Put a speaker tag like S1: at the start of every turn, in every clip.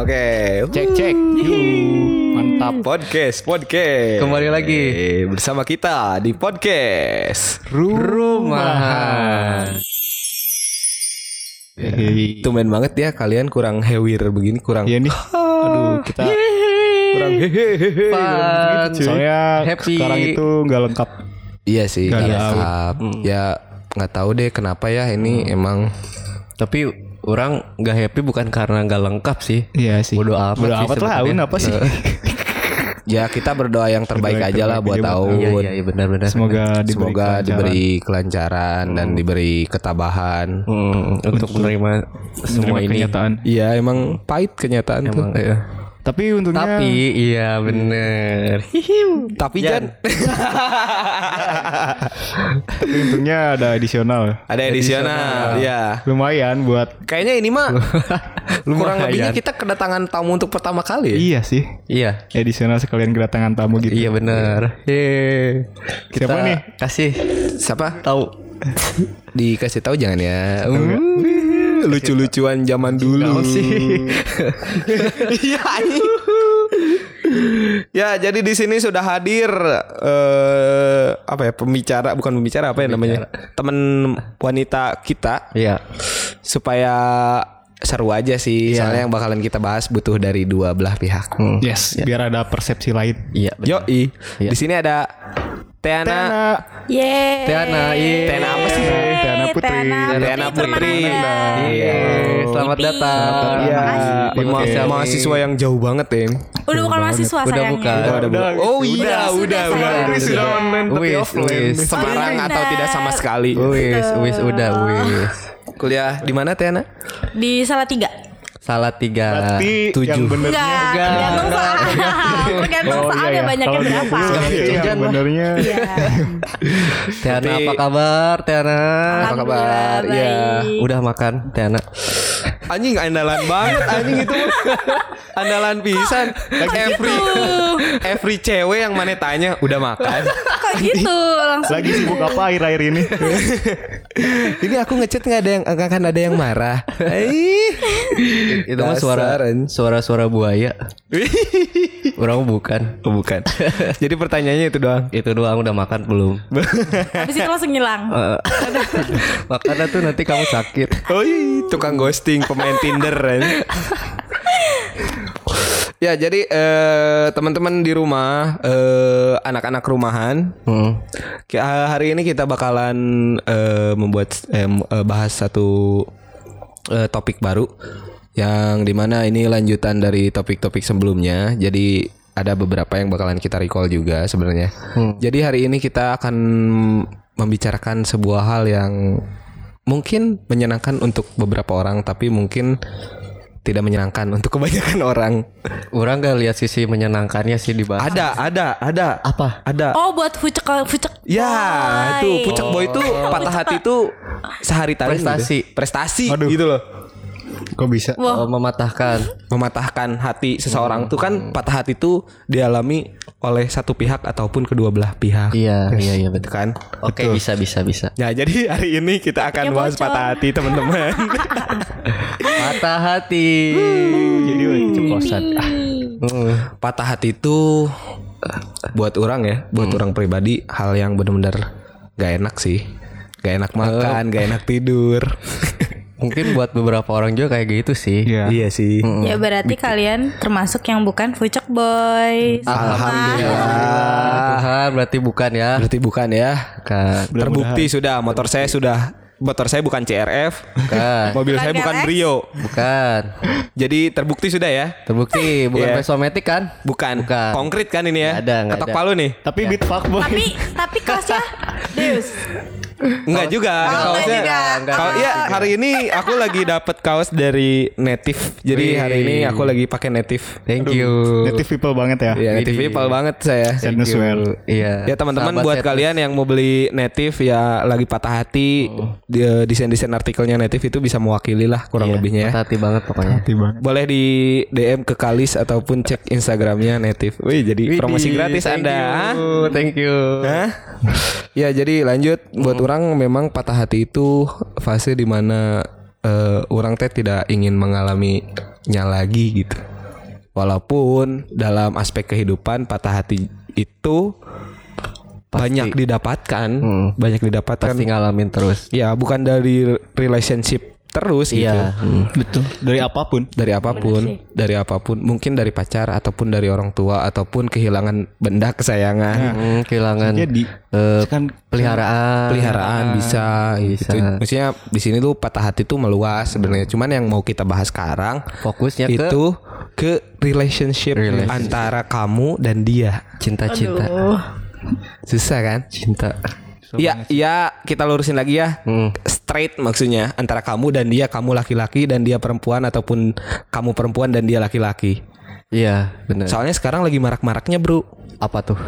S1: Oke,
S2: Cek cek. Mantap.
S1: podcast, podcast.
S2: Kembali lagi.
S1: Eh, bersama kita di podcast.
S2: Rumahan. Hehehe.
S1: Tumben banget ya kalian kurang hewir begini, kurang
S2: Iya nih. Aduh, kita
S1: kurang hehehe.
S2: fun.
S3: Soalnya
S2: Happy.
S3: sekarang itu nggak lengkap.
S1: Iya sih,
S3: Nggak ada
S1: lengkap. Ya nggak tahu deh kenapa ya ini emang
S2: Tapi orang nggak happy bukan karena nggak lengkap sih.
S3: Iya sih.
S2: Bodo amat
S3: Bodo amat lah, apa sih?
S1: ya kita berdoa yang terbaik
S3: Berdoa yang
S1: aja lah
S3: terbaik
S1: buat
S3: aja buat
S1: tahu.
S2: Iya iya iya benar-benar.
S3: Semoga diberi
S1: Semoga
S3: kelancaran.
S1: diberi kelancaran dan diberi ketabahan.
S2: Hmm, untuk menerima semua
S3: Menerima
S2: ini.
S3: kenyataan.
S1: Iya emang pahit kenyataan
S2: Emang
S1: tuh.
S2: iya.
S3: Tapi untungnya
S2: Tapi iya bener. Hihiu.
S1: Tapi
S2: Jan.
S3: Tapi untungnya ada adisional.
S1: ada edisional, ya.
S3: Lumayan buat
S1: Kayaknya ini mah kurang lebihnya kita kedatangan tamu untuk pertama kali ya.
S3: iya sih.
S2: Iya.
S3: Adisional sekalian kedatangan tamu gitu.
S2: Iya bener. Hehe. Kita
S3: Siapa nih?
S2: Kasih
S1: Siapa?
S2: tahu.
S1: Dikasih tahu jangan ya. Uh, lucu-lucuan zaman dulu.
S2: sih.
S1: Iya. ya, jadi di sini sudah hadir eh apa ya pembicara bukan pembicara apa ya namanya? Teman wanita kita
S2: Iya.
S1: supaya seru aja sih. Soalnya yang bakalan kita bahas butuh dari dua belah pihak.
S3: Yes, biar ada persepsi lain.
S2: Iya. bener.
S1: Yoi. Di sini ada Teana.
S3: Tena,
S4: Yeay.
S2: Tiana, iya.
S1: Tiana apa sih?
S3: Tiana Putri.
S1: Tiana Putri.
S2: Iya. Selamat
S4: Yippee.
S2: datang.
S1: Iya,
S2: kami.
S1: mahasiswa yang jauh banget ya.
S4: Udah bukan mahasiswa
S2: Udah
S4: sayangnya.
S2: bukan.
S1: Oh, ada
S3: Udah,
S1: bu- oh iya, udah, udah. Wis, sudah online tapi
S2: Wis,
S1: offline.
S4: Oh,
S1: atau tidak sama sekali.
S2: Wis, wis udah wis.
S1: Kuliah di mana Tiana?
S4: Di salah tiga.
S2: Salah tiga.
S3: Berarti
S1: Tujuh.
S3: yang benernya
S4: Enggak, tergantung soal. tergantung
S3: Oh, iya,
S4: soalnya
S3: iya.
S4: banyaknya berapa.
S3: 20 berarti
S2: Jangan
S3: yang benernya
S4: Iya.
S2: Tiana apa kabar? Tiana.
S1: Apa kabar? Ya.
S2: Udah makan Tiana.
S1: Anjing andalan banget anjing itu. Andalan pisan. Every every cewek yang mana tanya udah makan.
S4: Kok gitu langsung.
S3: Lagi sibuk apa akhir-akhir ini?
S1: Ini aku ngechat nggak ada yang akan ada yang marah.
S2: Itu mah suara suara-suara buaya. Orang bukan.
S1: Oh, bukan. Jadi pertanyaannya itu doang.
S2: Itu doang udah makan belum?
S4: Habis itu langsung ngilang.
S2: Makanya tuh nanti kamu sakit.
S1: Oh iya, tukang ghosting pemain Tinder kan. ya jadi eh, teman-teman di rumah eh, anak-anak rumahan
S2: Hmm.
S1: hari ini kita bakalan eh, membuat eh, eh, bahas satu eh, topik baru yang di mana ini lanjutan dari topik-topik sebelumnya jadi ada beberapa yang bakalan kita recall juga sebenarnya jadi hari ini kita akan membicarakan sebuah hal yang mungkin menyenangkan untuk beberapa orang tapi mungkin tidak menyenangkan untuk kebanyakan orang
S2: Orang gak lihat sisi menyenangkannya sih dibahas.
S1: ada ada ada
S2: Apa?
S1: ada
S4: Oh buat fucek fucek.
S1: Ya,
S4: boy.
S1: itu pucak boy itu patah hati itu sehari tari
S2: Prestasi.
S1: Prestasi
S3: Aduh.
S1: gitu loh.
S3: Kok bisa?
S2: Oh, mematahkan.
S1: Mematahkan hati seseorang tuh kan patah hati itu dialami oleh satu pihak ataupun kedua belah pihak.
S2: Iya, iya, iya
S1: Gitu
S2: betul.
S1: kan?
S2: Oke, bisa, bisa, bisa.
S1: Ya, jadi hari ini kita akan
S4: Ya,
S1: bahas
S4: bocor.
S1: patah hati teman-teman.
S2: Patah hati.
S3: Jadi wah, keceplosan. Ah,
S2: Hmm.
S1: patah hati itu buat orang ya, buat orang pribadi hal yang benar-benar gak enak sih. Gak enak makan, gak enak tidur.
S2: Mungkin buat beberapa orang juga kayak gitu sih.
S3: Iya.
S1: iya sih.
S4: Ya berarti kalian termasuk yang bukan fucek boy.
S1: Alhamdulillah.
S2: Tuhan berarti bukan ya.
S1: Berarti bukan ya.
S2: Bukan.
S1: Terbukti sudah motor saya sudah motor saya bukan CRF.
S2: Bukan.
S1: Mobil
S4: Bukan
S1: saya bukan
S4: GLX?
S1: Brio.
S2: Bukan.
S1: Jadi terbukti sudah ya.
S2: Terbukti bukan
S1: Iya.
S2: Pesomatic kan?
S1: Bukan.
S2: Bukan.
S1: Konkret kan ini ya.
S2: Ada, nggak
S1: Ketok
S2: ada.
S1: palu nih.
S3: Tapi beat fuckboy.
S4: Tapi tapi kelasnya Deus.
S1: Enggak juga.
S5: Oh, enggak
S1: kaosnya.
S5: juga.
S1: Kalau iya hari ini aku lagi dapat kaos dari Native. Jadi hari ini aku lagi pakai Native.
S2: Thank you.
S3: Native people banget ya.
S1: Ya Native people banget saya.
S3: Sadness wear.
S2: Iya.
S1: Ya teman-teman buat
S2: Sadness.
S1: kalian yang mau beli Native ya lagi patah hati, dia desain-desain artikelnya Native itu bisa mewakili lah kurang
S2: Iya,
S1: lebihnya ya.
S2: Hati banget pokoknya.
S3: Hati banget.
S1: Boleh di DM ke Kalis ataupun cek Instagramnya Native. Wih jadi promosi
S2: Widih,
S1: gratis
S2: thank
S1: Anda.
S2: you, Thank you.
S1: Hah? Ya jadi lanjut buat orang memang patah hati itu fase di mana eh, orang teh tidak ingin mengalaminya lagi gitu. Walaupun dalam aspek kehidupan patah hati itu banyak didapatkan, banyak didapatkan.
S2: Pasti ngalamin terus.
S1: Ya bukan dari relationship terus gitu.
S2: Iya. Hmm.
S3: Betul. Dari apa pun.
S1: Dari apa pun, dari apa pun, mungkin dari pacar ataupun dari orang tua ataupun kehilangan benda kesayangan.
S2: Hmm, kehilangan
S3: Jadi
S2: eh,
S3: kan
S2: peliharaan.
S1: peliharaan bisa,
S2: Bisa.
S1: gitu. Maksudnya di sini tuh patah hati tuh meluas sebenarnya. Cuman yang mau kita bahas sekarang
S2: Fokusnya ke
S1: itu ke relationship,
S2: Relationship.
S1: antara kamu dan dia.
S2: cinta-cinta.
S1: Susah kan?
S2: Cinta.
S1: Iya, iya kita lurusin lagi ya.
S2: Hmm.
S1: Straight maksudnya antara kamu dan dia, kamu laki-laki dan dia perempuan ataupun kamu perempuan dan dia laki-laki.
S2: Iya, benar.
S1: Soalnya sekarang lagi marak-maraknya, Bro.
S2: Apa tuh?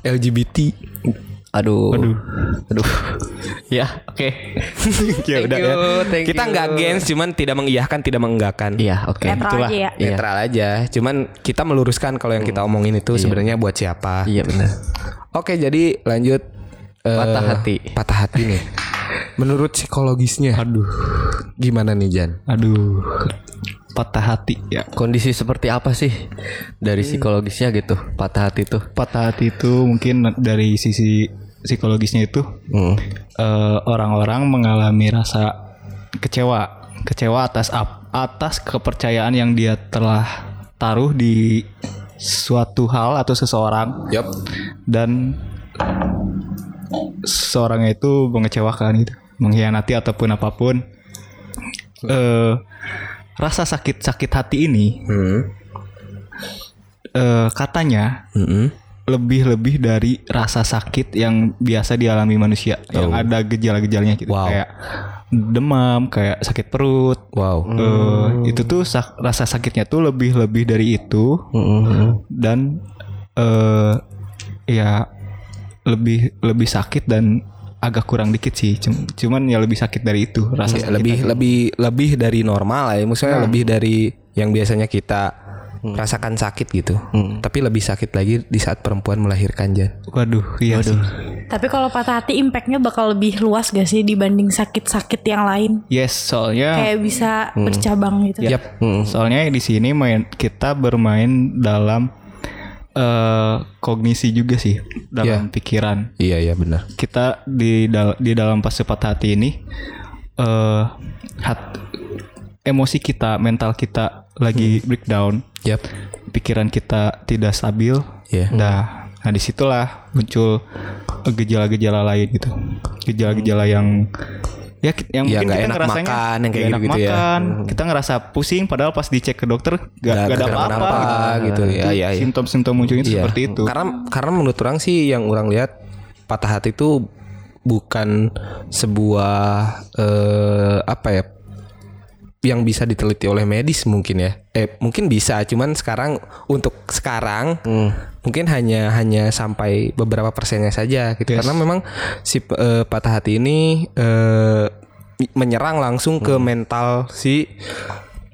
S1: LGBT.
S2: Aduh. Aduh. ya, oke.
S1: ya udah
S2: you,
S1: ya. Kita nggak gens, cuman tidak mengiyahkan, tidak menggakkan.
S2: Iya, oke.
S5: Netral aja ya.
S2: Iya.
S1: Netral aja. Cuman kita meluruskan kalau yang kita omongin itu sebenarnya buat siapa.
S2: Iya benar.
S1: Oke, jadi lanjut eh,
S2: Patah hati.
S1: Patah hati nih. Menurut psikologisnya,
S3: aduh.
S1: gimana nih Jan?
S3: Aduh. Patah hati ya.
S2: Kondisi seperti apa sih dari psikologisnya gitu? Patah hati tuh.
S3: Patah hati itu mungkin dari sisi psikologisnya itu
S2: Hmm.
S3: eh, orang-orang mengalami rasa kecewa, kecewa atas ap- atas kepercayaan yang dia telah taruh di suatu hal atau seseorang
S1: Yup.
S3: dan seseorang itu mengecewakan gitu, mengkhianati ataupun apa pun. Eh rasa sakit-sakit hati ini
S1: Hmm.
S3: eh, katanya
S1: Mm-mm.
S3: lebih-lebih dari rasa sakit yang biasa dialami manusia yang ada gejala-gejalanya gitu
S1: Wow.
S3: kayak demam kayak sakit perut
S1: Wow.
S3: Eh, itu tuh sak- rasa sakitnya tuh lebih-lebih dari itu dan eh ya lebih lebih sakit dan agak kurang dikit sih Cum- cuman ya lebih sakit dari itu rasa
S1: Ya,
S3: sakit
S1: lebih lebih lebih dari normal ya. Maksudnya lebih dari yang biasanya kita rasakan sakit gitu. Tapi lebih sakit lagi di saat perempuan melahirkan Jan.
S3: waduh iya sih
S5: Tapi kalau patah hati impactnya bakal lebih luas gak sih dibanding sakit-sakit yang lain?
S3: yes soalnya
S5: Kayak bisa bercabang gitu.
S1: Yap.
S3: Soalnya di sini main kita bermain dalam eh kognisi juga sih dalam pikiran.
S1: Iya iya benar.
S3: Kita di dal- di dalam fase patah hati ini eh hat- emosi kita, mental kita lagi breakdown,
S1: Yap.
S3: pikiran kita tidak stabil.
S1: Iya.
S3: Nah, nah di situlah muncul gejala-gejala lain gitu. Gejala-gejala yang ya yang
S1: Ya,
S3: mungkin kita
S1: enak makan, yang kayak
S3: nggak enak
S1: gitu-gitu ya.
S3: makan. Kita ngerasa pusing padahal pas dicek ke dokter gak, gak ada apa-apa
S1: kenapa-napa gitu. Ya, ya, ya.
S3: Simptom-simptom munculnya
S1: Iya.
S3: seperti itu.
S1: Karena karena menurut orang sih yang orang lihat patah hati itu bukan sebuah eh, apa ya yang bisa diteliti oleh medis mungkin ya. Eh mungkin bisa, cuman sekarang untuk sekarang mungkin hanya hanya sampai beberapa persennya saja gitu. Karena memang si eh, patah hati ini eh, menyerang langsung ke mental si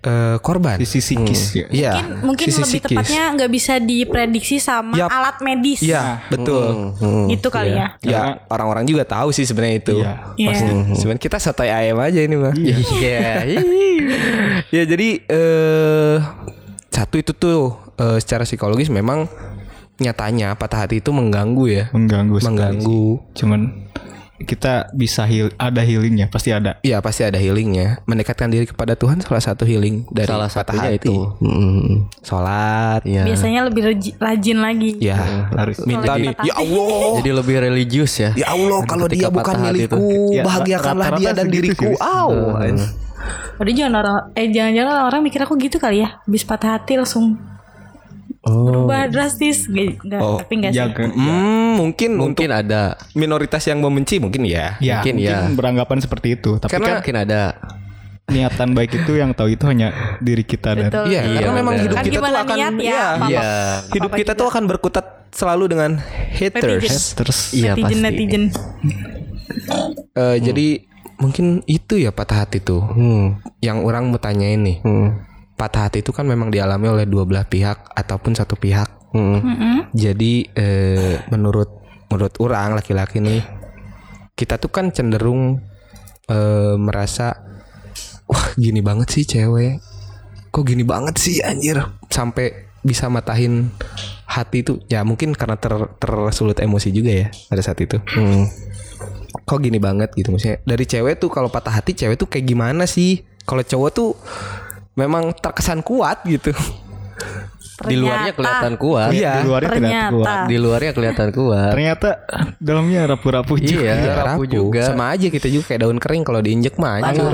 S1: eh, korban.
S3: Sisi psikis ya.
S1: Iya.
S5: Mungkin mungkin
S1: sisi
S5: lebih
S1: psikis.
S5: tepatnya nggak bisa diprediksi sama
S1: Yap.
S5: alat medis.
S1: Iya, betul.
S5: Itu kali ya.
S1: Ya orang-orang juga tahu sih sebenarnya itu.
S3: Iya.
S5: Iya.
S1: Cuman kita sotoy ayam aja ini mah.
S2: Iya.
S1: ya jadi eh satu itu tuh eh, secara psikologis memang nyatanya patah hati itu mengganggu ya.
S3: Mengganggu
S1: Mengganggu.
S3: sih. Cuman kita bisa heal ada healingnya pasti ada.
S1: Iya pasti ada healingnya. Mendekatkan diri kepada Tuhan salah satu healing dari
S2: Salah
S1: patah
S2: satunya
S1: hati.
S2: itu. Mm.
S1: Sholat.
S2: Iya.
S5: Biasanya lebih rajin lagi.
S1: Ya
S3: Harus
S1: minta nih. Ya. Allah.
S2: Jadi lebih religius ya.
S1: Ya Allah kalau dia bukan milikku,
S3: Ya,
S1: bahagiakanlah
S3: rata-rata
S1: dia dan
S3: segitu
S1: diriku. Aw.
S5: Waduh jangan orang eh jangan-jangan orang mikir aku gitu kali ya. Habis patah hati langsung berubah drastis Nggak- nggak,
S1: Oh,
S5: tapi enggak sih
S3: Jaga.
S1: Hmm, mungkin untuk
S2: Mungkin ada.
S1: minoritas yang membenci mungkin ya.
S3: Ya,
S2: Mungkin
S3: mungkin,
S2: ya.
S3: beranggapan seperti itu. Tapi
S1: Karena-
S3: kan
S2: Mungkin ada.
S3: niatan baik itu yang tahu itu hanya diri kita dan
S5: Betul.
S1: Iya, karena memang hidup
S5: Kan
S1: kita tuh akan
S5: niat ya,
S1: iya,
S5: Papa.
S2: Iya.
S1: hidup kita
S5: juga.
S1: tuh akan berkutat selalu dengan haters.
S5: Netizen.
S3: terus
S2: Iya
S5: netizen
S2: pasti.
S5: netizen
S1: Eh, Jadi mungkin itu ya patah hati tuh.
S2: Hmm.
S1: Yang orang mau nih.
S2: Hmm.
S1: Patah hati itu kan memang dialami oleh dua belah pihak ataupun satu pihak.
S2: Hmm.
S1: Jadi eh, menurut menurut orang laki-laki nih kita tuh kan cenderung eh, merasa wah gini banget sih cewek. Kok gini banget sih anjir sampai bisa matahin hati itu ya mungkin karena ter tersulut emosi juga ya pada saat itu.
S2: Hmm.
S1: Kok gini banget gitu maksudnya. Dari cewek tuh kalau patah hati cewek tuh kayak gimana sih? Kalau cowok tuh memang terkesan kuat gitu.
S2: Di luarnya kelihatan kuat.
S1: Iya.
S3: di luarnya
S5: Ternyata.
S3: kuat.
S2: Di luarnya kelihatan kuat.
S3: Ternyata dalamnya rapuh-rapuh juga.
S2: Iya,
S1: Iya,
S2: rapuh
S1: rapuh
S2: juga.
S1: Sama aja kita juga kayak daun kering kalau diinjek mah hancur.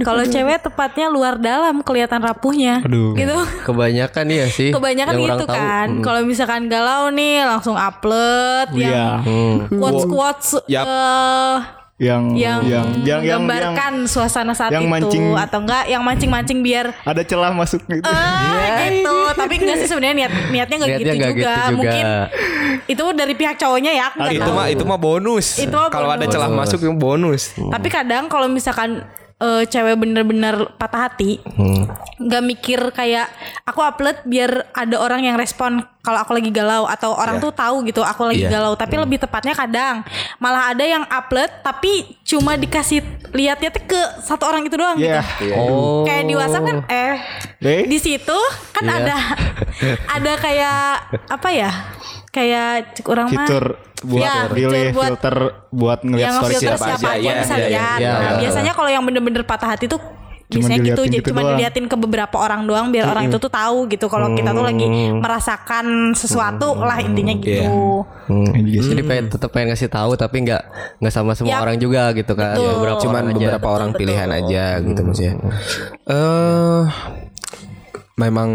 S5: kalau cewek tepatnya luar dalam kelihatan rapuhnya
S3: Aduh.
S5: gitu
S2: Kebanyakan iya sih.
S5: kebanyakan
S2: yang
S5: gitu
S2: tahu.
S5: kan
S2: Hmm.
S5: kalau misalkan galau nih langsung upload
S3: Iya.
S5: yang
S2: Hmm.
S5: quotes quotes
S1: Yap.
S3: Yang
S5: yang
S3: yang yang yang, yang,
S5: menggambarkan suasana saat
S3: yang
S5: itu
S3: mancing-
S5: atau enggak yang mancing-mancing biar
S3: ada celah masuk gitu.
S5: ah gitu tapi enggak sih sebenarnya niat niatnya enggak
S2: Niatnya
S5: gitu,
S2: nggak
S5: juga.
S2: gitu juga.
S5: mungkin itu dari pihak cowoknya ya aku nggak
S1: itu
S5: tahu.
S1: mah itu mah bonus.
S5: Itu mah
S1: Kalau ada
S5: bonus.
S1: celah masuk itu bonus.
S5: tapi kadang kalau misalkan eh, cewek bener-bener patah hati
S2: Hmm.
S5: nggak mikir kayak aku upload biar ada orang yang respon kalau aku lagi galau atau orang tuh tahu gitu aku lagi
S1: Iya.
S5: galau tapi lebih tepatnya kadang malah ada yang upload tapi cuma dikasih lihatnya tuh ke satu orang itu doang
S3: Iya.
S5: gitu
S2: Oh.
S5: kayak di WhatsApp kan eh
S3: Eh?
S5: di situ kan
S2: Iya.
S5: ada ada kayak apa ya kayak cek orang mah
S3: Fitur buat
S5: Ya,
S3: pilih
S5: fitur buat-
S3: filter buat ngeliat
S5: yang
S3: story siapa
S5: siapa,
S3: aja.
S5: aja
S1: Iya,
S5: bisa
S1: iya,
S5: lihat.
S2: iya.
S5: Nah,
S2: Iya.
S5: biasanya kalau yang bener-bener patah hati tuh
S3: Cuma
S5: biasanya gitu, jadi
S3: gitu
S5: cuma diliatin ke beberapa orang doang biar orang itu tuh tahu gitu kalau kita tuh lagi merasakan sesuatu lah intinya gitu.
S2: Hmm.
S3: Iya juga sih.
S2: Jadi pengen tetap pengen ngasih tahu tapi nggak nggak sama semua
S5: Yap.
S2: orang juga gitu kan.
S5: Betul.
S2: Ya, beberapa
S1: Cuman
S2: orang aja.
S1: beberapa orang pilihan aja gitu maksudnya. Eh memang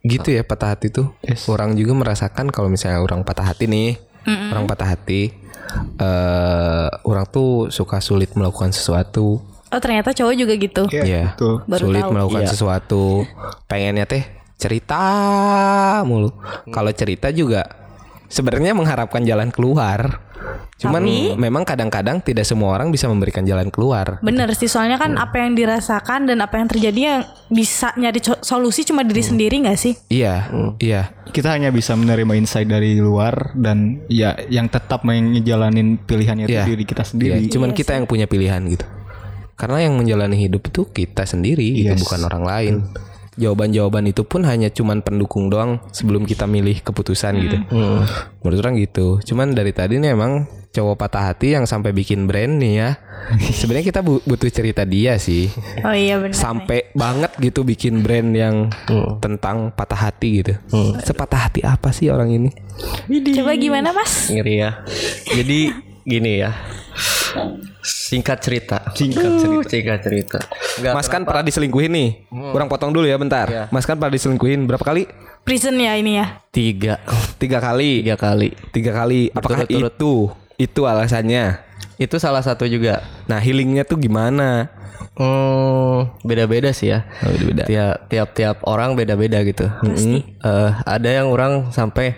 S1: gitu ya patah hati tuh. Orang juga merasakan kalau misalnya orang patah hati nih, orang patah hati eh orang tuh suka sulit melakukan sesuatu.
S5: Oh ternyata cowok juga gitu.
S3: Iya,
S1: Iya.
S3: betul.
S5: Baru
S1: sulit
S5: tahu.
S1: melakukan
S2: Iya.
S1: sesuatu. Pengennya teh cerita mulu. Kalau cerita juga sebenarnya mengharapkan jalan keluar. Cuman
S5: Tapi-
S1: memang kadang-kadang tidak semua orang bisa memberikan jalan keluar.
S5: Bener sih soalnya kan apa yang dirasakan dan apa yang terjadi yang bisa nyari solusi cuma diri sendiri nggak sih?
S1: Iya, iya.
S3: Kita hanya bisa menerima insight dari luar dan ya yang tetap ngejalanin pilihannya itu
S1: Iya.
S3: diri kita
S1: Iya,
S3: sendiri.
S1: cuman kita yang punya pilihan gitu. Karena yang menjalani hidup itu kita sendiri, gitu,
S3: Yes.
S1: bukan orang lain. Jawaban-jawaban itu pun hanya cuman pendukung doang sebelum kita milih keputusan gitu. Menurut orang gitu. Cuman dari tadi nih emang cowok patah hati yang sampai bikin brand nih ya. Sebenarnya kita bu- butuh cerita dia sih.
S5: Oh iya benar.
S1: Sampai banget gitu bikin brand yang tentang patah hati gitu. Sepatah hati apa sih orang ini?
S5: Coba gimana mas?
S2: Ngeri ya. Jadi gini ya. Singkat cerita.
S3: Singkat cerita.
S2: Singkat cerita. Nggak
S1: Mas kan pernah diselingkuhin nih. Kurang potong dulu ya bentar.
S2: Iya.
S1: Mas kan pernah diselingkuhin berapa kali?
S5: Prison ya ini ya.
S2: tiga.
S1: Tiga kali.
S2: Tiga kali.
S1: Tiga kali. Apakah
S2: Berturut-turut.
S1: itu itu alasannya?
S2: Itu salah satu juga.
S1: Nah healingnya tuh gimana?
S2: Hmm, beda-beda sih ya.
S1: Oh, beda-beda.
S2: Tiap tiap-tiap orang beda-beda gitu. Eh, ada yang orang sampai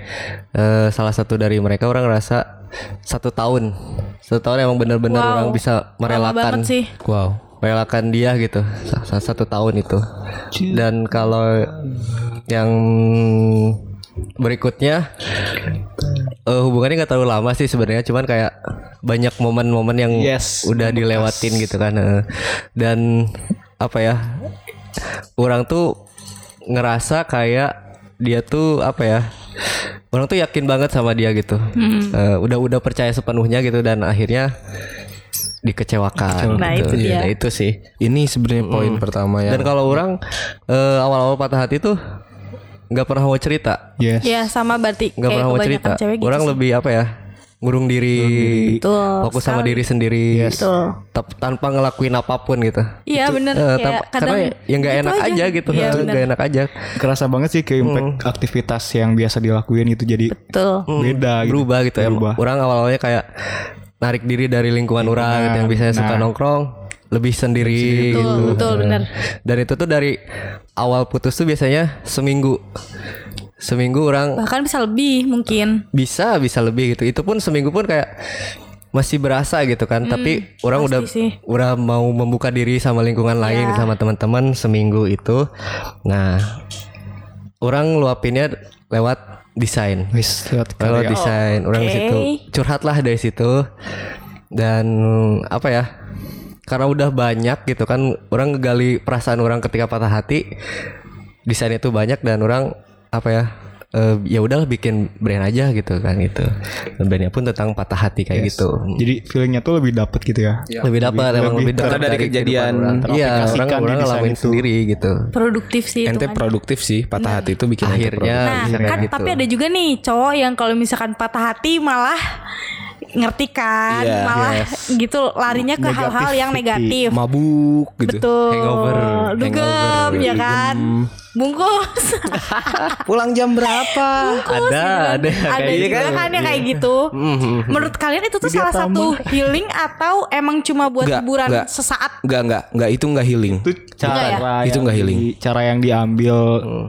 S2: eh, salah satu dari mereka orang ngerasa satu tahun, satu tahun emang bener-bener
S5: Wow.
S2: orang bisa merelakan,
S5: sih.
S1: Wow.
S2: merelakan dia gitu, Sa- sa- satu tahun itu. Dan kalau yang berikutnya eh, hubungannya nggak terlalu lama sih sebenarnya, cuman kayak banyak momen-momen yang
S3: Yes,
S2: udah dilewatin gitu kan eh. dan apa ya orang tuh ngerasa kayak dia tuh apa ya orang tuh yakin banget sama dia gitu Eh, udah udah percaya sepenuhnya gitu dan akhirnya dikecewakan
S5: Nah,
S2: gitu.
S5: itu dia.
S2: Nah, itu sih
S1: Ini sebenarnya poin pertama ya.
S2: dan kalau orang eh, awal-awal patah hati tuh nggak pernah mau cerita
S3: Yes.
S5: Ya sama berarti
S2: nggak pernah mau cerita
S5: cewek gitu
S2: orang
S5: sih.
S2: lebih apa ya ngurung diri,
S5: Betul
S2: fokus sama
S5: sekali.
S2: diri sendiri,
S5: Betul.
S2: Tap- tanpa ngelakuin apa pun gitu.
S5: Iya bener kayak
S2: tanpa-
S5: kadang
S2: karena ya nggak
S5: gitu
S2: enak aja, gitu,
S5: Iya
S2: Eh,
S5: bener.
S2: nggak enak aja.
S3: Kerasa banget sih ke impact aktivitas yang biasa dilakuin itu jadi
S5: Betul.
S3: beda gitu.
S2: berubah gitu ya.
S3: Berubah.
S2: Orang awal-awalnya kayak narik diri dari lingkungan orang gitu, yang biasanya suka
S3: Nah.
S2: nongkrong lebih sendiri
S5: Betul,
S2: gitu.
S5: betul, bener.
S2: Dan itu tuh dari awal putus tuh biasanya seminggu. Seminggu orang
S5: Bahkan bisa lebih mungkin.
S2: bisa bisa lebih gitu. Itu pun seminggu pun kayak masih berasa gitu kan. Tapi orang udah
S5: Hmm, sih.
S2: udah mau membuka diri sama lingkungan lain
S5: Iya.
S2: sama teman-teman seminggu itu. Nah, orang luapinnya lewat desain.
S3: Wis lewat
S2: Lewat desain, orang di
S5: oke.
S2: situ curhat lah dari situ. Dan apa ya? Karena udah banyak gitu kan, orang ngegali perasaan orang ketika patah hati. Desain itu banyak dan orang apa ya? eh, ya udahlah bikin brand aja gitu kan gitu. Dan brandnya pun tentang patah hati kayak gitu.
S3: Jadi feelingnya tuh lebih dapet gitu ya.
S2: Lebih dapat emang lebih dapat
S1: Karena dari kejadian
S2: orang. Iya, orang
S3: di
S2: orang
S3: desain
S2: ngalamin
S3: itu.
S2: sendiri gitu.
S5: Produktif sih
S1: ente
S5: hitungannya.
S1: produktif sih patah hati itu bikin
S2: Akhirnya.
S5: Nah, kan
S2: gitu.
S5: tapi ada juga nih cowok yang kalau misalkan patah hati malah ngerti kan,
S1: Iya,
S5: malah gitu larinya ke hal-hal yang negatif.
S1: mabuk gitu
S5: Betul.
S2: Hangover,
S5: Dugem
S2: hangover,
S5: ya kan. Bungkus.
S1: pulang jam berapa
S2: Ada, ada
S5: ada
S2: kayak
S5: juga
S2: gitu.
S5: kan yang kayak gitu. Menurut kalian itu tuh salah satu healing atau emang cuma buat
S1: Enggak,
S5: hiburan
S1: enggak.
S5: sesaat?
S1: Enggak enggak enggak itu enggak healing
S3: Itu cara
S5: Enggak ya?
S1: Itu nggak healing.
S3: di- cara yang diambil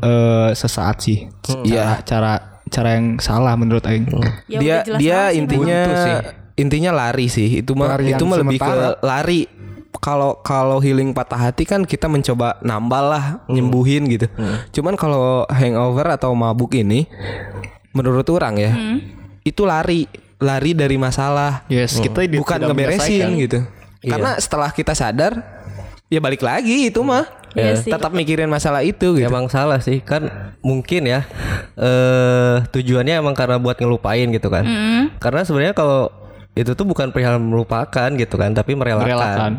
S3: eh, sesaat sih.
S1: Iya.
S3: Cara, cara cara yang salah menurut aing.
S5: Ya
S1: dia dia intinya
S2: sih.
S1: intinya lari sih. Itu mah itu mah lebih ke lari. Kalau kalau healing patah hati kan kita mencoba nambal lah nyembuhin gitu. Cuman kalau hangover atau mabuk ini menurut orang ya itu lari. Lari dari masalah.
S3: Yes, kita di-
S1: bukan ngeberesin gitu. Karena setelah kita sadar ya balik lagi itu mah
S5: sih.
S1: tetap mikirin masalah itu gitu
S2: Emang salah sih kan mungkin ya eh tujuannya emang karena buat ngelupain gitu kan. Karena sebenarnya kalau itu tuh bukan perihal melupakan gitu kan, tapi merelakan.
S3: Merelakan.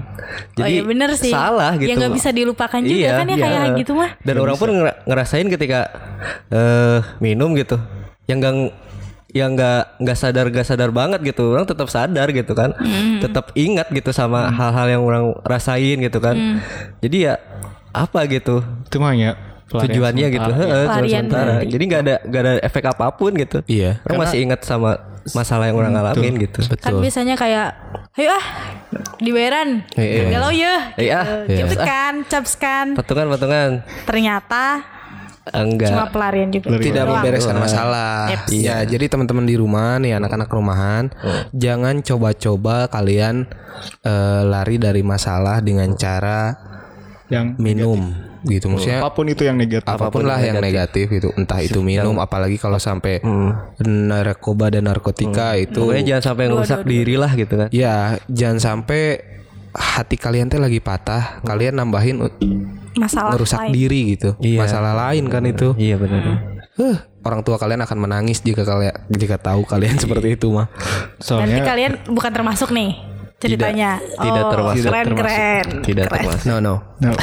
S5: oh iya bener sih.
S2: salah gitu.
S5: Ya nggak bisa dilupakan juga
S2: Iya,
S5: kan ya
S2: iya.
S5: kayak gitu mah.
S2: Dan orang pun ngera- ngerasain ketika eh minum gitu, yang gak yang nggak nggak sadar nggak sadar banget gitu. Orang tetap sadar gitu kan. Tetap ingat gitu sama hal-hal yang orang rasain gitu kan. Jadi ya apa gitu?
S3: Itu mah ya
S2: tujuannya gitu.
S3: sementara.
S2: Heeh, cuma
S5: Pelarian
S2: sementara. jadi nggak ada nggak ada efek apa pun gitu.
S1: Iya.
S2: orang masih ingat sama masalah yang orang alamin gitu.
S5: Kan biasanya kayak ayo ah dibayaran.
S2: Iya.
S5: Galau ya.
S2: Iya.
S5: Gitu. Kan, caps kan.
S2: patungan patungan.
S5: Ternyata
S2: enggak.
S5: Cuma pelarian juga.
S1: tidak
S5: Doang.
S1: membereskan masalah. Ya, jadi teman-teman di rumah nih anak-anak rumahan, jangan coba-coba kalian eh, lari dari masalah dengan cara
S3: yang
S1: minum gitu. Maksudnya
S3: apa pun itu yang negatif.
S1: apa pun lah yang negatif. itu, entah itu minum apalagi kalau sampai narkoba dan narkotika itu
S2: pokoknya jangan sampai ngerusak diri lah gitu kan.
S1: Ya jangan sampai hati kalian teh lagi patah, kalian nambahin
S5: Masalah
S1: ngerusak
S5: lain.
S1: diri gitu. Masalah lain kan itu.
S2: iya benar
S1: Huh, orang tua kalian akan menangis jika kalian jika tahu kalian seperti itu mah.
S3: Soalnya
S5: kalian bukan termasuk nih ceritanya.
S2: tidak
S5: oh,
S2: termasuk.
S5: Keren
S2: Tidak
S5: keren.
S2: tidak
S5: Keren.
S2: termasuk
S1: No no.
S3: No.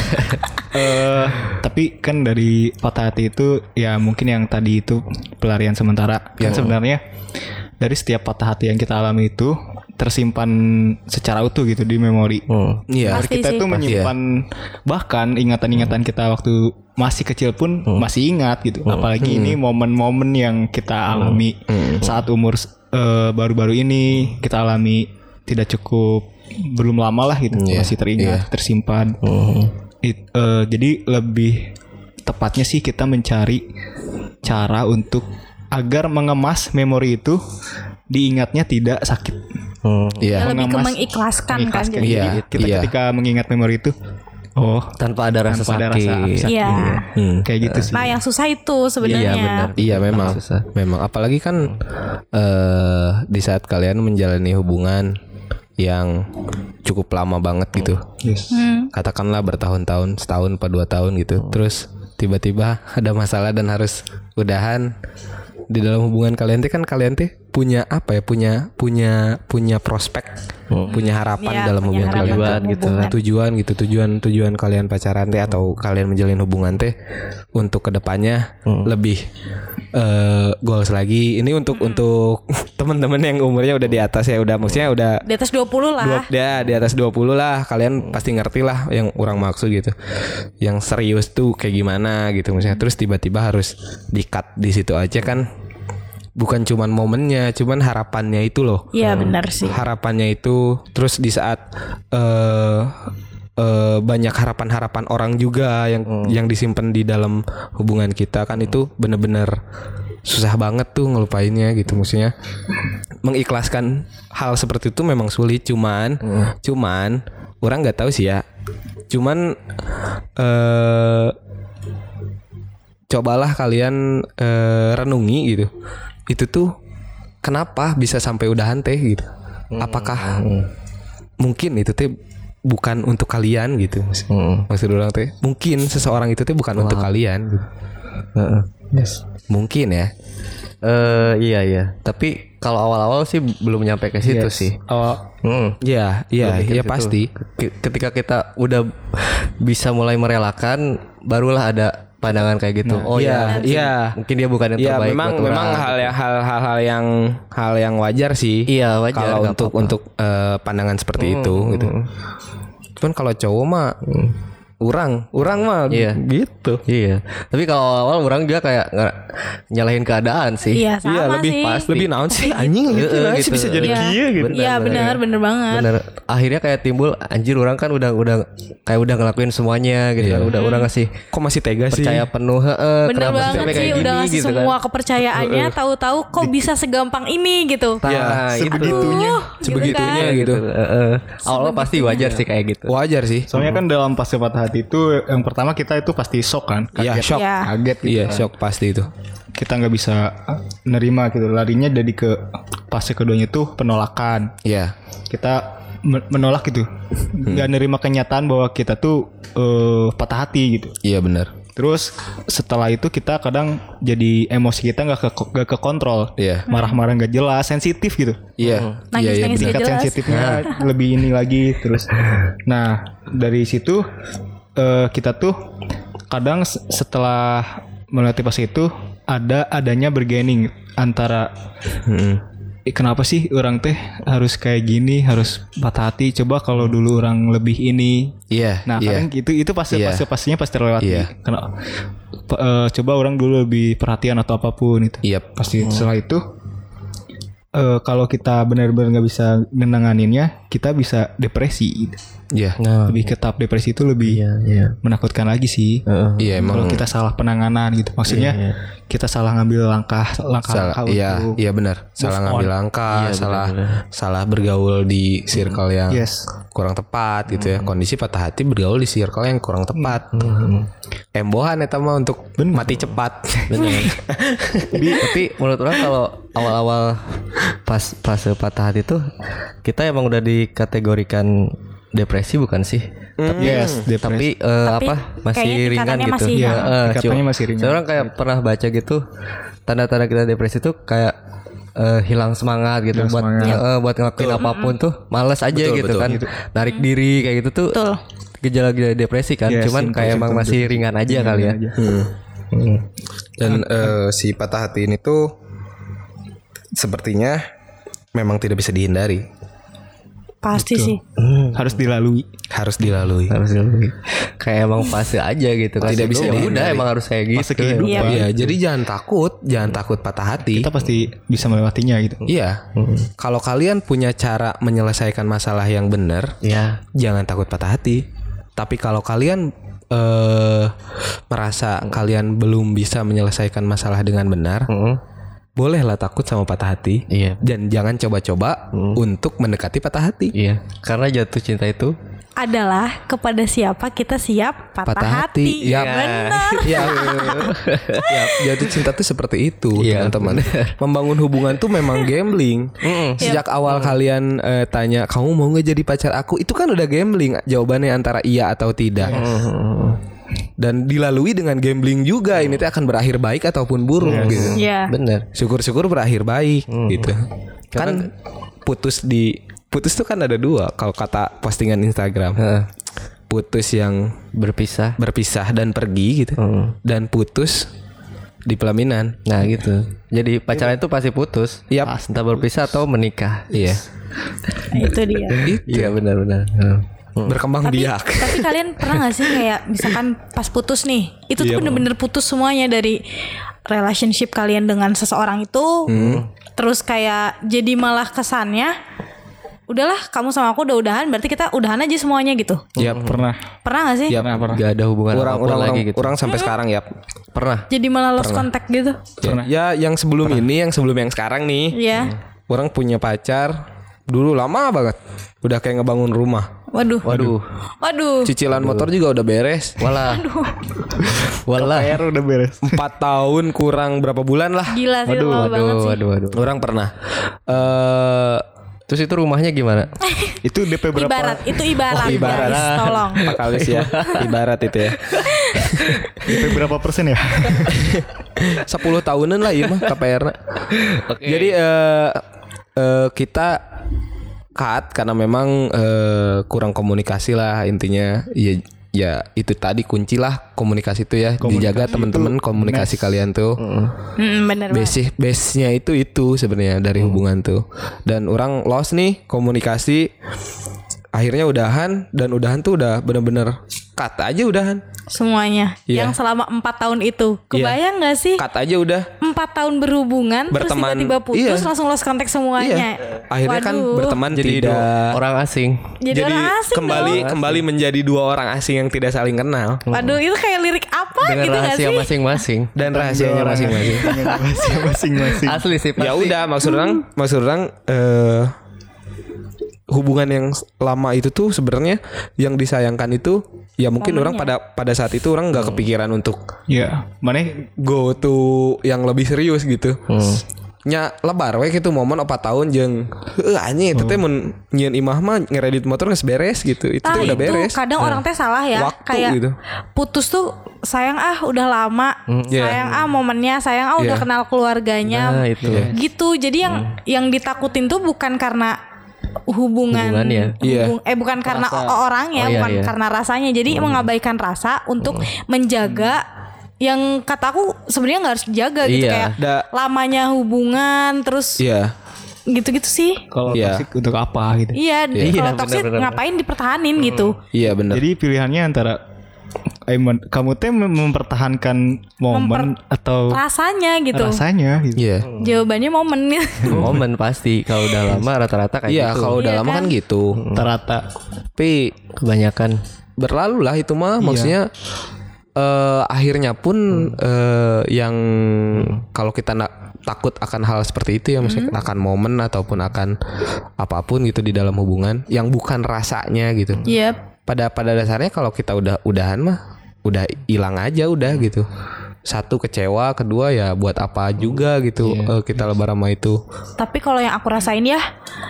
S3: Eh, tapi kan dari patah hati itu ya mungkin yang tadi itu pelarian sementara. Kan sebenarnya dari setiap patah hati yang kita alami itu tersimpan secara utuh gitu di memori.
S2: Hmm.
S1: Iya.
S5: Pasti
S3: kita
S5: sih.
S3: tuh menyimpan bahkan ingatan-ingatan kita waktu masih kecil pun masih ingat gitu. Apalagi ini momen-momen yang kita alami saat umur eh, baru-baru ini kita alami tidak cukup belum lama lah gitu masih teringat tersimpan. It- eh, jadi lebih tepatnya sih kita mencari cara untuk agar mengemas memori itu diingatnya tidak sakit.
S2: Hmm.
S1: Iya.
S5: Lebih ke
S3: Mengemas-
S5: mengikhlaskan kan
S3: mengikhlaskan.
S5: jadi.
S1: Iya.
S3: Kita
S1: iya.
S3: ketika mengingat memori itu, oh
S2: tanpa ada rasa
S3: tanpa ada
S2: sakit
S3: rasa sakit.
S5: Iya.
S1: Hmm.
S3: Kayak gitu sih.
S5: Nah, yang susah itu sebenarnya.
S2: Iya, benar.
S1: Iya memang,
S2: Susah.
S1: memang. Apalagi kan eh di saat kalian menjalani hubungan yang cukup lama banget gitu.
S3: Yes.
S1: Katakanlah bertahun-tahun, setahun, apa dua tahun gitu. Terus tiba-tiba ada masalah dan harus udahan di dalam hubungan kalian teh kan kalian teh punya apa ya punya punya punya prospek punya harapan
S5: Iya,
S1: dalam
S5: punya
S1: hubungan
S5: harapan
S1: kalian.
S5: dalam
S2: gitu
S5: hubungan.
S1: tujuan gitu tujuan tujuan kalian pacaran teh atau kalian menjalin hubungan teh untuk ke depannya lebih eh goals lagi. Ini untuk untuk teman-teman yang umurnya udah di atas ya udah maksudnya udah
S5: Di atas 20 lah.
S1: dua, ya di atas 20 lah. Kalian pasti ngerti lah yang orang maksud gitu. Yang serius tuh kayak gimana gitu misalnya terus tiba-tiba harus di cut di situ aja kan bukan cuman momennya cuman harapannya itu loh.
S5: Iya benar sih.
S1: harapannya itu terus di saat eh eh, banyak harapan-harapan orang juga yang yang disimpan di dalam hubungan kita kan itu bener-bener susah banget tuh ngelupainnya gitu. Maksudnya mengikhlaskan hal seperti itu memang sulit cuman cuman orang nggak tahu sih ya. Cuman eh cobalah kalian eh, renungi gitu itu tuh kenapa bisa sampai udahan teh gitu? Apakah mungkin itu teh bukan untuk kalian gitu? Maksud, maksud orang teh mungkin seseorang itu teh bukan untuk kalian gitu. mungkin ya.
S2: Eh iya iya. Tapi kalau awal-awal sih belum nyampe ke situ sih.
S3: Oh,
S2: Hmm.
S1: ya ya
S2: Lebih ke
S1: ya
S2: situ.
S1: pasti.
S2: Ke- Ketika kita udah bisa mulai merelakan, barulah ada pandangan kayak gitu. oh
S1: iya,
S2: ya, mungkin,
S1: iya.
S2: mungkin dia bukan yang
S1: ya
S2: terbaik
S1: memang
S2: buat
S1: memang hal yang hal hal yang hal yang wajar sih
S2: Iya, wajar,
S1: kalau untuk
S2: apa-apa.
S1: untuk eh, pandangan seperti itu gitu cuman kalau cowok mah orang orang mah
S2: Iya.
S1: gitu
S2: Iya. Tapi kalau awal-awal orang juga kayak nggak nyalahin keadaan sih.
S5: Iya sama
S1: Iya lebih
S5: sih.
S1: pas lebih naon sih anjing
S2: Iya,
S1: gitu lah sih
S2: gitu.
S1: bisa jadi
S5: Iya.
S1: kia gitu.
S5: Iya benar benar banget.
S2: Bener. Akhirnya kayak timbul anjir orang kan udah udah kayak udah ngelakuin semuanya gitu kan. Udah udah ngasih
S1: Kok masih tega sih?
S2: percaya penuh heeh.
S5: Bener banget sih
S2: kayak
S5: udah
S2: gini
S5: ngasih
S2: gitu
S5: semua
S2: kan.
S5: kepercayaannya tahu-tahu kok bisa segampang ini gitu.
S2: Nah, itu.
S3: sebegitunya.
S5: Uh,
S1: Sebegitunya
S5: kan?
S1: gitu.
S2: Heeh. Awalnya pasti wajar sih kayak gitu.
S1: Wajar sih.
S3: soalnya kan dalam fase patah hati itu yang pertama kita itu pasti shock kan,
S1: Iya,
S3: kaget,
S1: shock.
S5: Iya.
S3: kaget gitu.
S1: Iya, shock pasti itu.
S3: Kita nggak bisa nerima gitu. Larinya jadi ke fase keduanya tuh penolakan.
S1: Iya.
S3: Kita men- menolak gitu, nggak nerima kenyataan bahwa kita tuh eh, patah hati gitu.
S1: Iya benar.
S3: Terus setelah itu kita kadang jadi emosi kita nggak ke nggak ke kontrol,
S1: Iya.
S3: marah-marah nggak jelas, sensitif gitu.
S1: Iya. Iya, iya
S5: Nangis-nangis
S1: benar.
S5: Nggak
S3: tingkat
S5: jelas.
S3: sensitifnya lebih ini lagi terus. Nah dari situ eh, kita tuh kadang se- setelah melatih pas itu ada adanya bergaining antara "Ih, kenapa sih orang teh harus kayak gini harus patah hati coba kalau dulu orang lebih ini
S1: Iya.
S3: nah
S1: iya.
S3: kadang itu itu pasti
S1: Iya.
S3: pasti pastinya pasti terlewati
S1: Iya.
S3: karena pa- eh, coba orang dulu lebih perhatian atau apa pun itu
S1: Iya.
S3: pasti setelah itu eh, kalau kita benar-benar nggak bisa menanganinnya kita bisa depresi gitu.
S1: Iya.
S2: Nah,
S3: lebih ke tahap depresi itu lebih
S2: iya, iya.
S3: menakutkan lagi sih.
S1: Iya
S3: kalau
S1: emang.
S3: kita salah penanganan gitu maksudnya kita salah ngambil langkah langkah,
S1: salah
S3: langkah
S1: iya
S3: untuk
S1: iya benar. salah ngambil langkah salah salah bergaul di circle yang
S3: yes.
S1: kurang tepat gitu ya. Kondisi patah hati bergaul di circle yang kurang tepat. Embohan eta mah untuk mati cepat.
S2: Tapi, tapi menurut orang kalau awal-awal pas fase patah hati tuh kita emang udah dikategorikan depresi bukan sih? Tapi
S3: yes depresi
S2: tapi, eh, apa masih
S5: kayaknya
S2: ringan gitu.
S5: masih-
S3: tingkatannya
S2: cuma-
S3: masih ringan.
S2: saya orang kayak pernah baca gitu tanda-tanda kita depresi tuh kayak eh, hilang semangat gitu buat eh, buat ngelakuin apa pun tuh males aja
S1: Betul,
S2: gitu
S1: betul.
S2: kan. Narik diri kayak gitu tuh
S5: Betul.
S2: gejala-gejala depresi kan.
S3: Iya,
S2: Cuman kayak emang masih ringan aja kali ya.
S3: aja.
S1: dan eh, si patah hati ini tuh sepertinya memang tidak bisa dihindari
S5: Pasti sih.
S3: harus dilalui
S1: harus dilalui
S2: harus dilalui. kayak emang fase aja gitu kan
S1: Tidak bisa
S2: ya udah emang harus kayak gitu
S3: Fase kehidupan.
S5: Iya.
S1: Iya, jadi jangan takut, jangan takut patah hati.
S3: kita pasti bisa melewatinya gitu
S1: Iya. Kalau kalian punya cara menyelesaikan masalah yang benar,
S2: ya
S1: jangan takut patah hati. Tapi kalau kalian eh merasa kalian belum bisa menyelesaikan masalah dengan benar, bolehlah takut sama patah hati.
S2: Iya.
S1: Dan jangan coba-coba untuk mendekati patah hati.
S2: iya karena jatuh cinta itu
S5: Adalah kepada siapa kita siap patah,
S1: Patah hati.
S5: hati.
S1: Ya.
S5: Benar.
S1: Ya, ya, jatuh cinta tuh seperti itu,
S2: Iya,
S1: teman-teman. Membangun hubungan tuh memang gambling. Sejak awal kalian eh, tanya, kamu mau nggak jadi pacar aku? Itu kan udah gambling. Jawabannya antara iya atau tidak. Dan dilalui dengan gambling juga ini teh akan berakhir baik ataupun buruk gitu.
S5: Iya.
S2: Bener.
S1: Syukur-syukur berakhir baik gitu. Kan putus di putus tuh kan ada dua kalau kata postingan Instagram.
S2: Heeh.
S1: Putus yang
S2: Berpisah.
S1: berpisah dan pergi gitu.
S2: Hmm.
S1: Dan putus di pelaminan.
S2: Nah gitu. Jadi pacaran itu pasti putus.
S1: Yap.
S2: Entah berpisah atau menikah.
S1: Iya.
S5: Itu dia.
S2: Iya benar-benar.
S1: Berkembang
S5: tapi,
S1: biak.
S5: tapi kalian pernah gak sih kayak misalkan pas putus nih itu tuh bener-bener putus semuanya dari relationship kalian dengan seseorang itu terus kayak jadi malah kesannya udahlah kamu sama aku udah udahan berarti kita udahan aja semuanya gitu
S1: Iya
S3: Pernah.
S5: pernah gak sih
S1: Iya.
S3: Pernah, pernah.
S2: Gak ada hubungan
S1: Orang
S2: apa pun
S1: orang
S2: lagi
S1: orang,
S2: gitu.
S1: orang sampai sekarang ya.
S2: Pernah.
S5: jadi malah lost contact gitu
S1: Ya, ya yang sebelum ini, yang sebelum yang sekarang nih.
S5: Iya
S1: Orang punya pacar dulu lama banget. Udah kayak ngebangun rumah.
S5: waduh
S2: Waduh.
S5: waduh
S1: Cicilan motor juga udah beres.
S2: Walah. Walah.
S3: PR udah beres.
S1: Empat tahun kurang berapa bulan lah.
S5: gila sih lama banget
S2: Waduh,
S5: sih
S2: waduh, waduh.
S1: Orang pernah. Eh
S2: Terus itu rumahnya gimana?
S3: Itu DP berapa?
S5: ibarat itu ibarat,
S1: Oh, ibarat.
S5: guys tolong
S1: Pak Kalis ya, ibarat itu ya.
S3: DP berapa persen ya?
S1: 10 tahunan lah ya mah KPR. Jadi eh eh, kita cut karena memang eh, kurang komunikasi lah intinya. Ya ya itu tadi kunci lah komunikasi itu ya dijaga teman-teman komunikasi kalian tuh.
S5: Hmm, bener banget
S1: Basic base-nya itu itu sebenarnya dari hubungan tuh. Dan orang lost nih komunikasi akhirnya udahan dan udahan tuh udah bener-bener cut aja udahan.
S5: semuanya
S1: Iya.
S5: yang selama empat tahun itu kebayang nggak sih
S1: Cut aja udah.
S5: empat tahun berhubungan
S1: Berteman.
S5: terus tiba-tiba putus
S1: Iya.
S5: langsung lost contact semuanya
S1: Iya. Akhirnya kan
S5: Waduh.
S1: berteman
S2: Jadi
S1: tidak
S2: dua orang asing.
S5: jadi,
S1: jadi
S5: orang asing
S1: kembali
S5: dong.
S1: kembali menjadi dua orang asing yang tidak saling kenal
S5: waduh itu kayak lirik apa
S2: Dengan
S5: gitu nggak
S2: rahasia
S5: sih
S2: masing-masing.
S1: dan rahasianya masing-masing.
S3: Masing-masing.
S2: Asli sih pasti.
S1: ya udah maksud orang maksud orang eh hubungan yang lama itu tuh sebenarnya yang disayangkan itu ya mungkin orang pada pada saat itu orang nggak kepikiran untuk
S3: Ya, mana
S1: go to yang lebih serius gitu. Nya lebar we gitu momen 4 tahun jeung heuh anjing itu teh mun nyieun imah mah ngeredit motor geus beres gitu. Itu teh udah
S5: itu
S1: beres.
S5: kadang orang teh salah ya
S1: Waktu
S5: kayak
S1: gitu.
S5: putus tuh sayang ah udah lama
S1: Iya.
S5: sayang ah momennya sayang ah udah
S1: Iya.
S5: kenal keluarganya
S2: Nah, itu.
S5: gitu jadi yang yang ditakutin tuh bukan karena hubungan
S2: Hubungannya.
S1: Iya.
S5: hubung- eh bukan karena o- orangnya
S2: Oh, iya,
S5: bukan
S2: iya.
S5: karena rasanya jadi mengabaikan rasa untuk menjaga yang kataku sebenarnya nggak harus dijaga gitu
S2: Iya.
S5: kayak
S1: Da-
S5: lamanya hubungan terus
S1: Iya.
S5: gitu-gitu sih
S3: kalau
S1: Iya.
S3: toxic untuk apa gitu.
S5: iya
S2: Iya,
S5: kalau
S2: benar.
S5: ngapain dipertahanin gitu
S1: Iya benar.
S3: Jadi pilihannya antara eh, men- kamu teh mem- mempertahankan momen atau
S5: rasanya gitu
S3: rasanya gitu.
S1: Iya.
S5: Jawabannya momen
S2: Momen pasti kalau udah lama rata-rata kayak
S1: Iya,
S2: gitu.
S1: kalau udah
S5: Iya
S1: lama kan
S5: kan?
S1: gitu.
S3: Rata-rata.
S1: Tapi
S2: Kebanyakan.
S1: berlalu lah itu mah maksudnya eh akhirnya pun eh yang kalau kita nak takut akan hal seperti itu ya maksudnya akan momen ataupun akan apa pun gitu di dalam hubungan yang bukan rasanya gitu.
S5: Iya
S1: Pada pada dasarnya kalau kita udah udahan mah udah hilang aja udah gitu. Satu kecewa, kedua ya buat apa juga gitu eh, kita lebar sama itu.
S5: Tapi kalau yang aku rasain ya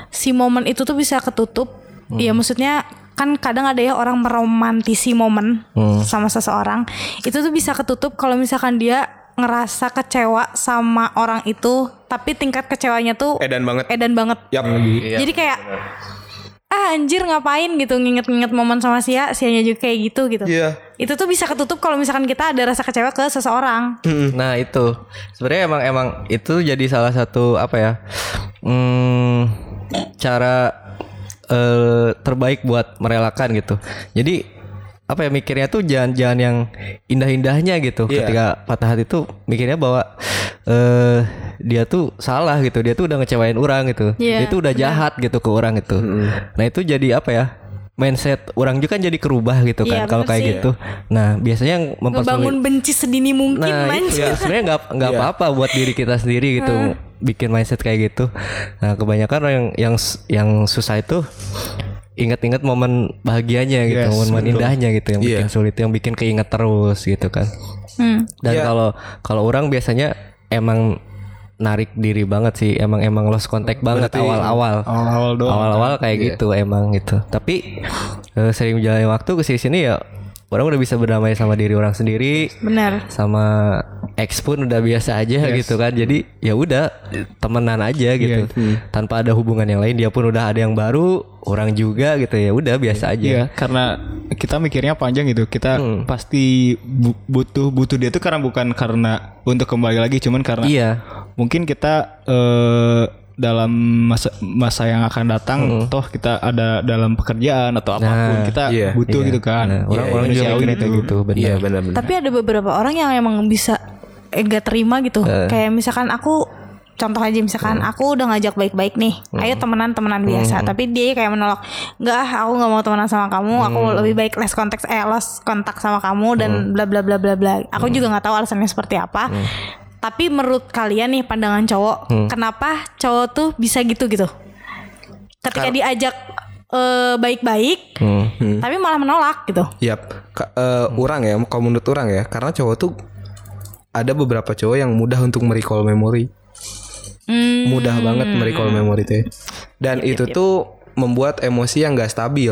S5: Si momen itu tuh bisa ketutup Iya maksudnya kan kadang ada ya orang meromantisi momen sama seseorang itu tuh bisa ketutup kalau misalkan dia ngerasa kecewa sama orang itu tapi tingkat kecewanya tuh
S1: Edan banget.
S5: edan banget
S1: Yap.
S5: jadi kayak ah anjir ngapain gitu nginget-nginget momen sama Sia Sianya juga kayak gitu gitu
S1: Iya.
S5: Itu tuh bisa ketutup kalau misalkan kita ada rasa kecewa ke seseorang
S2: Nah itu sebenarnya emang emang itu jadi salah satu apa ya hmm, cara eh, terbaik buat merelakan gitu. Jadi apa ya mikirnya tuh jangan jangan yang indah-indahnya gitu.
S1: Iya.
S2: Ketika patah hati tuh mikirnya bahwa eh dia tuh salah gitu. Dia tuh udah ngecewain orang gitu.
S5: Iya,
S2: dia tuh udah jahat gitu ke orang itu. Nah itu jadi apa ya? Mindset orang juga kan jadi kerubah gitu
S5: Iya,
S2: kan kalau
S5: bener
S2: kayak
S5: sih.
S2: gitu. Nah biasanya yang mempersulit
S5: benci sedini mungkin
S2: Nah itu ya, sebenarnya nggak nggak
S1: Iya.
S2: apa-apa buat diri kita sendiri gitu bikin mindset kayak gitu. Nah kebanyakan orang yang yang yang susah itu ingat-ingat momen bahagianya gitu,
S3: Yes,
S2: momen indahnya gitu yang bikin
S1: Iya.
S2: sulit, yang bikin keinget terus gitu kan.
S5: Hmm.
S2: Dan
S1: Iya.
S2: kalau kalau orang biasanya emang narik diri banget sih, emang emang lost contact banget awal-awal.
S3: Awal-awal doang.
S2: Awal-awal kayak gitu emang gitu. Tapi eh, sering berjalannya waktu ke sini ya orang udah bisa berdamai sama diri orang sendiri.
S5: Bener.
S2: sama ex pun udah biasa aja gitu kan. Jadi ya udah temenan aja gitu. tanpa ada hubungan yang lain dia pun udah ada yang baru orang juga gitu. Ya udah biasa aja.
S3: Iya, karena kita mikirnya panjang gitu. Kita
S2: Hmm.
S3: pasti bu- butuh butuh dia tuh karena bukan karena untuk kembali lagi, cuman karena
S2: iya.
S3: mungkin kita eh, dalam masa masa yang akan datang, toh kita ada dalam pekerjaan atau apa pun,
S2: Nah,
S3: kita
S1: iya,
S3: butuh
S2: iya.
S3: gitu kan.
S2: Nah, orang-orang juga
S3: Manusiawi
S2: mikir itu gitu benar
S1: Iya benar-benar.
S5: Tapi ada beberapa orang yang emang bisa eh, gak terima gitu. Kayak misalkan aku contoh aja misalkan aku udah ngajak baik-baik nih. Ayo temenan temenan biasa. Tapi dia kayak menolak. Enggak, ah, aku nggak mau temenan sama kamu. Aku lebih baik less kontak eh less kontak sama kamu dan bla bla bla bla bla. Aku juga nggak tahu alasannya seperti apa. Tapi menurut kalian nih pandangan cowok, kenapa cowok tuh bisa gitu gitu? Ketika diajak eh, baik-baik, tapi malah menolak gitu.
S1: Yap. Ka- eh, Orang ya, kalau menurut orang ya, karena cowok tuh ada beberapa cowok yang mudah untuk merecall memori.
S5: Hmm.
S1: Mudah banget merecall memori teh. Dan itu tuh membuat emosi yang gak stabil.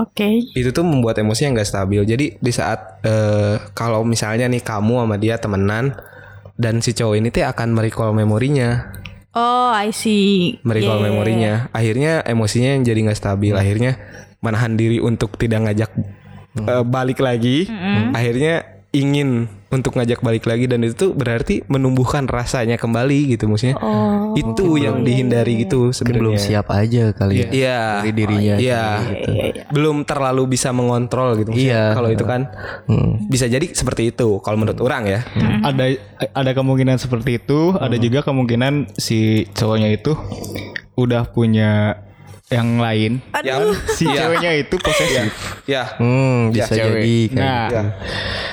S5: Oke.
S1: Itu tuh membuat emosi yang gak stabil. Jadi di saat eh, kalau misalnya nih kamu sama dia temenan dan si cowok ini teh akan merecall memorinya.
S5: Oh, I see.
S1: merecall
S5: Yeah.
S1: memorinya. Akhirnya emosinya yang jadi nggak stabil. Akhirnya menahan diri untuk tidak ngajak eh, balik lagi. Akhirnya ingin untuk ngajak balik lagi dan itu tuh berarti menumbuhkan rasanya kembali gitu maksudnya.
S5: Oh.
S1: itu yang dihindari gitu
S2: belum
S1: sebenarnya.
S2: siap aja kali ya
S1: Iya.
S2: dari dirinya
S1: Iya. Belum terlalu bisa mengontrol gitu. maksudnya.
S2: Iya.
S1: Kalau itu kan bisa jadi seperti itu kalau menurut orang ya.
S3: ada ada kemungkinan seperti itu ada juga kemungkinan si cowoknya itu udah punya yang lain.
S1: Yang
S3: si ceweknya itu posesif.
S1: Ya
S2: hmm bisa
S3: cewek.
S2: jadi kayak
S3: nah.
S1: Ya.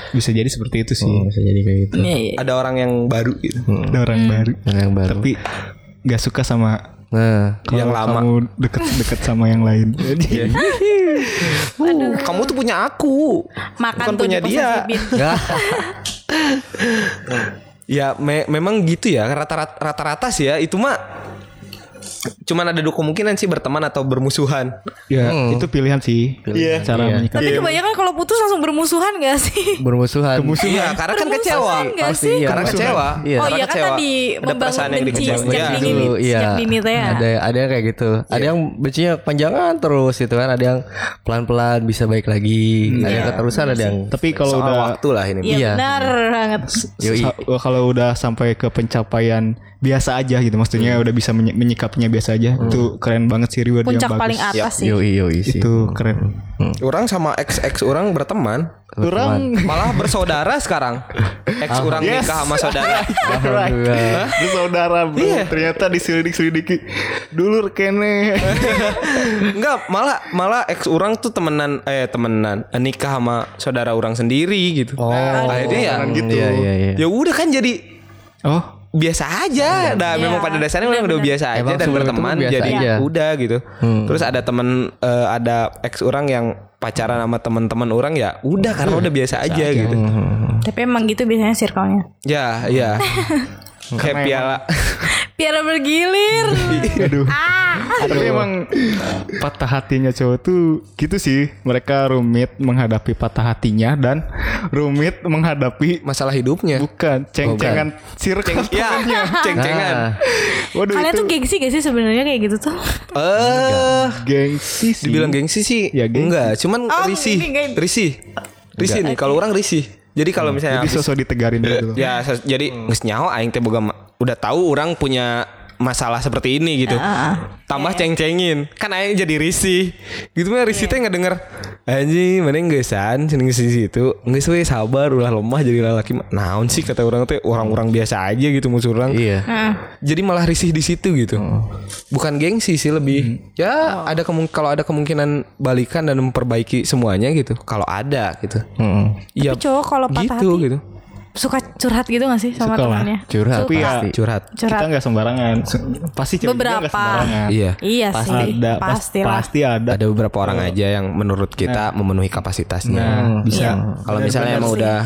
S3: bisa jadi seperti itu sih.
S2: Bisa jadi kayak gitu.
S5: Iya, iya.
S1: ada orang yang baru gitu.
S3: ada orang baru.
S2: Yang, yang baru.
S3: Tapi nggak suka sama
S2: nah
S3: kalau
S1: Yang lama.
S3: kamu deket-deket sama yang lain. Jadi
S1: Uh, kamu tuh punya aku.
S5: Makan
S1: Bukan
S5: tuh
S1: punya dia.
S5: diposesifin.
S1: Ya me- memang gitu ya. Rata-rata rata-rata sih ya. Itu mah cuman ada dua kemungkinan sih berteman atau bermusuhan.
S3: ya itu pilihan sih
S1: Iya.
S3: cara
S2: Iya.
S3: menyikapi
S5: Tapi kebanyakan kalau putus langsung bermusuhan gak sih?
S2: bermusuhan
S1: Iya, karena kan
S5: Bermusuhan
S1: kecewa.
S2: Pasti
S5: sih?
S2: iya.
S1: Karena kecewa.
S2: Iya.
S5: Oh iya kan
S1: kecewa.
S5: tadi
S1: ada perasaan yang
S5: benci
S1: dikecewakan.
S5: sejak
S1: Ya.
S5: dini,
S2: dulu iya
S5: dini teh ya.
S2: ada ada yang kayak gitu ada yang bencinya panjangan terus gitu kan ada yang pelan-pelan bisa baik lagi ada yang keterusan ada yang
S3: tapi kalau udah
S1: waktu lah ini.
S5: Iya
S2: Iya.
S5: benar banget.
S3: Kalau udah sampai ke pencapaian biasa aja gitu. Maksudnya udah bisa menyi- menyikapinya biasa aja. Itu keren banget sih reward
S5: Puncak
S3: yang bagus.
S5: paling atas sih.
S2: yoi yoi sih
S3: itu keren.
S1: Orang sama ex ex orang berteman,
S3: orang.
S1: Malah bersaudara sekarang. Ex orang
S3: Yes.
S1: nikah sama saudara.
S2: Alhamdulillah.
S3: bersaudara bro.
S1: Iya.
S3: ternyata diselidik selidiki dulu kene.
S1: Enggak, malah malah ex orang tuh temenan eh temenan eh, nikah sama saudara orang sendiri gitu.
S2: oh.
S1: Akhirnya ya
S3: gitu.
S2: iya iya iya
S1: ya udah kan jadi
S3: oh
S1: biasa aja. Nah,
S5: Iya.
S1: memang pada dasarnya memang udah biasa aja
S2: Emang
S1: dan berteman
S2: biasa
S1: jadi
S2: aja.
S1: udah gitu. Terus ada temen eh, ada ex orang yang pacaran sama teman-teman orang ya udah karena udah biasa aja gitu.
S5: Tapi emang gitu biasanya circle-nya.
S1: Ya, ya. Kayak piala.
S5: Piara bergilir.
S3: aduh tapi emang patah hatinya cowok tuh gitu sih mereka rumit menghadapi patah hatinya dan rumit menghadapi
S1: masalah hidupnya.
S3: bukan ceng-cengan circle
S1: Ya, ceng-cengan.
S2: Nah,
S3: waduh
S5: Kalian
S3: itu
S5: tuh gengsi gak sih sebenarnya kayak gitu tuh?
S1: Eh,
S3: gengsi sih
S1: dibilang gengsi sih
S3: Ya, gengsi.
S1: enggak, cuman
S5: Oh,
S1: risih. Risih. Risih nih kalau orang risih. Jadi kalau misalnya
S3: jadi sosok ditegarin gitu
S1: ya ses- jadi geus nyaho aing teh boga udah tahu orang punya masalah seperti ini gitu. Tambah ceng-cengin. Kan aing jadi risih. Gitu mah risih teh ngedenger anjing mana geusan cenah di situ. Geus we sabar ulah lemah jadi lalaki mah. Naon sih kata orang teh orang-orang biasa aja gitu musuh orang.
S2: iya
S1: Jadi malah risih di situ gitu. Bukan gengsi sih lebih. Ya ada kemung kalau ada kemungkinan balikan dan memperbaiki semuanya gitu. Kalau ada gitu. Iya.
S5: Tapi cowok kalau patah
S1: gitu
S5: hati
S1: gitu.
S5: Suka curhat gitu gak sih sama
S3: Suka lah.
S5: temannya?
S2: curhat
S3: Tapi ya,
S2: pasti
S1: Curhat.
S5: Curhat.
S3: kita nggak sembarangan Se- pasti cewek juga
S5: Beberapa.
S3: sembarangan
S1: Iya.
S5: Iya
S3: pasti
S5: sih.
S3: ada pas-
S5: Pasti
S3: pasti ada
S1: ada beberapa orang aja yang menurut kita memenuhi kapasitasnya.
S3: nah bisa
S1: Kalau misalnya emang udah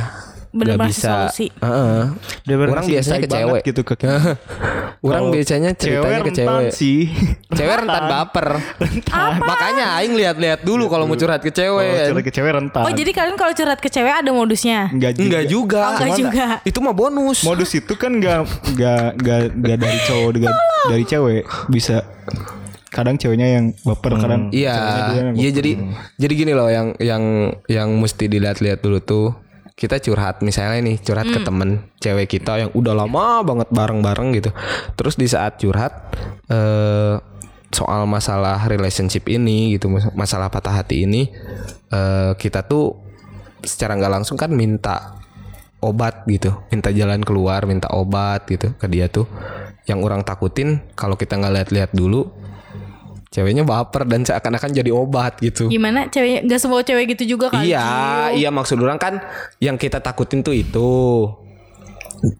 S5: Bener
S1: bisa,
S5: solusi.
S1: Heeh.
S3: Dia
S1: orang biasanya ke cewek.
S3: gitu ke.
S1: Orang biasanya ceritanya ke cewek.
S3: sih.
S1: Cewek rentan baper. Makanya aing lihat-lihat dulu kalau mau curhat ke
S3: Kalau
S1: cewek.
S3: curhat ke cewek rentan.
S5: Oh jadi kalian kalau curhat ke cewek ada modusnya?
S3: enggak juga.
S1: Enggak juga.
S5: Oh, enggak juga.
S1: Itu mah bonus.
S3: Modus itu kan enggak enggak enggak enggak dari cowok enggak dari cewek bisa kadang ceweknya yang baper kadang ceweknya
S1: Iya, iya jadi jadi gini loh yang yang yang mesti dilihat-lihat dulu tuh kita curhat misalnya nih curhat ke temen cewek kita yang udah lama banget bareng-bareng gitu. Terus di saat curhat eh soal masalah relationship ini gitu, mas- masalah patah hati ini eh kita tuh secara nggak langsung kan minta obat gitu, minta jalan keluar, minta obat gitu ke dia tuh. Yang orang takutin kalau kita nggak lihat-lihat dulu ceweknya baper dan seakan-akan jadi obat gitu.
S5: Gimana cewek? Gak semua cewek gitu juga kan?
S1: Iya, iya maksud orang kan yang kita takutin tuh itu.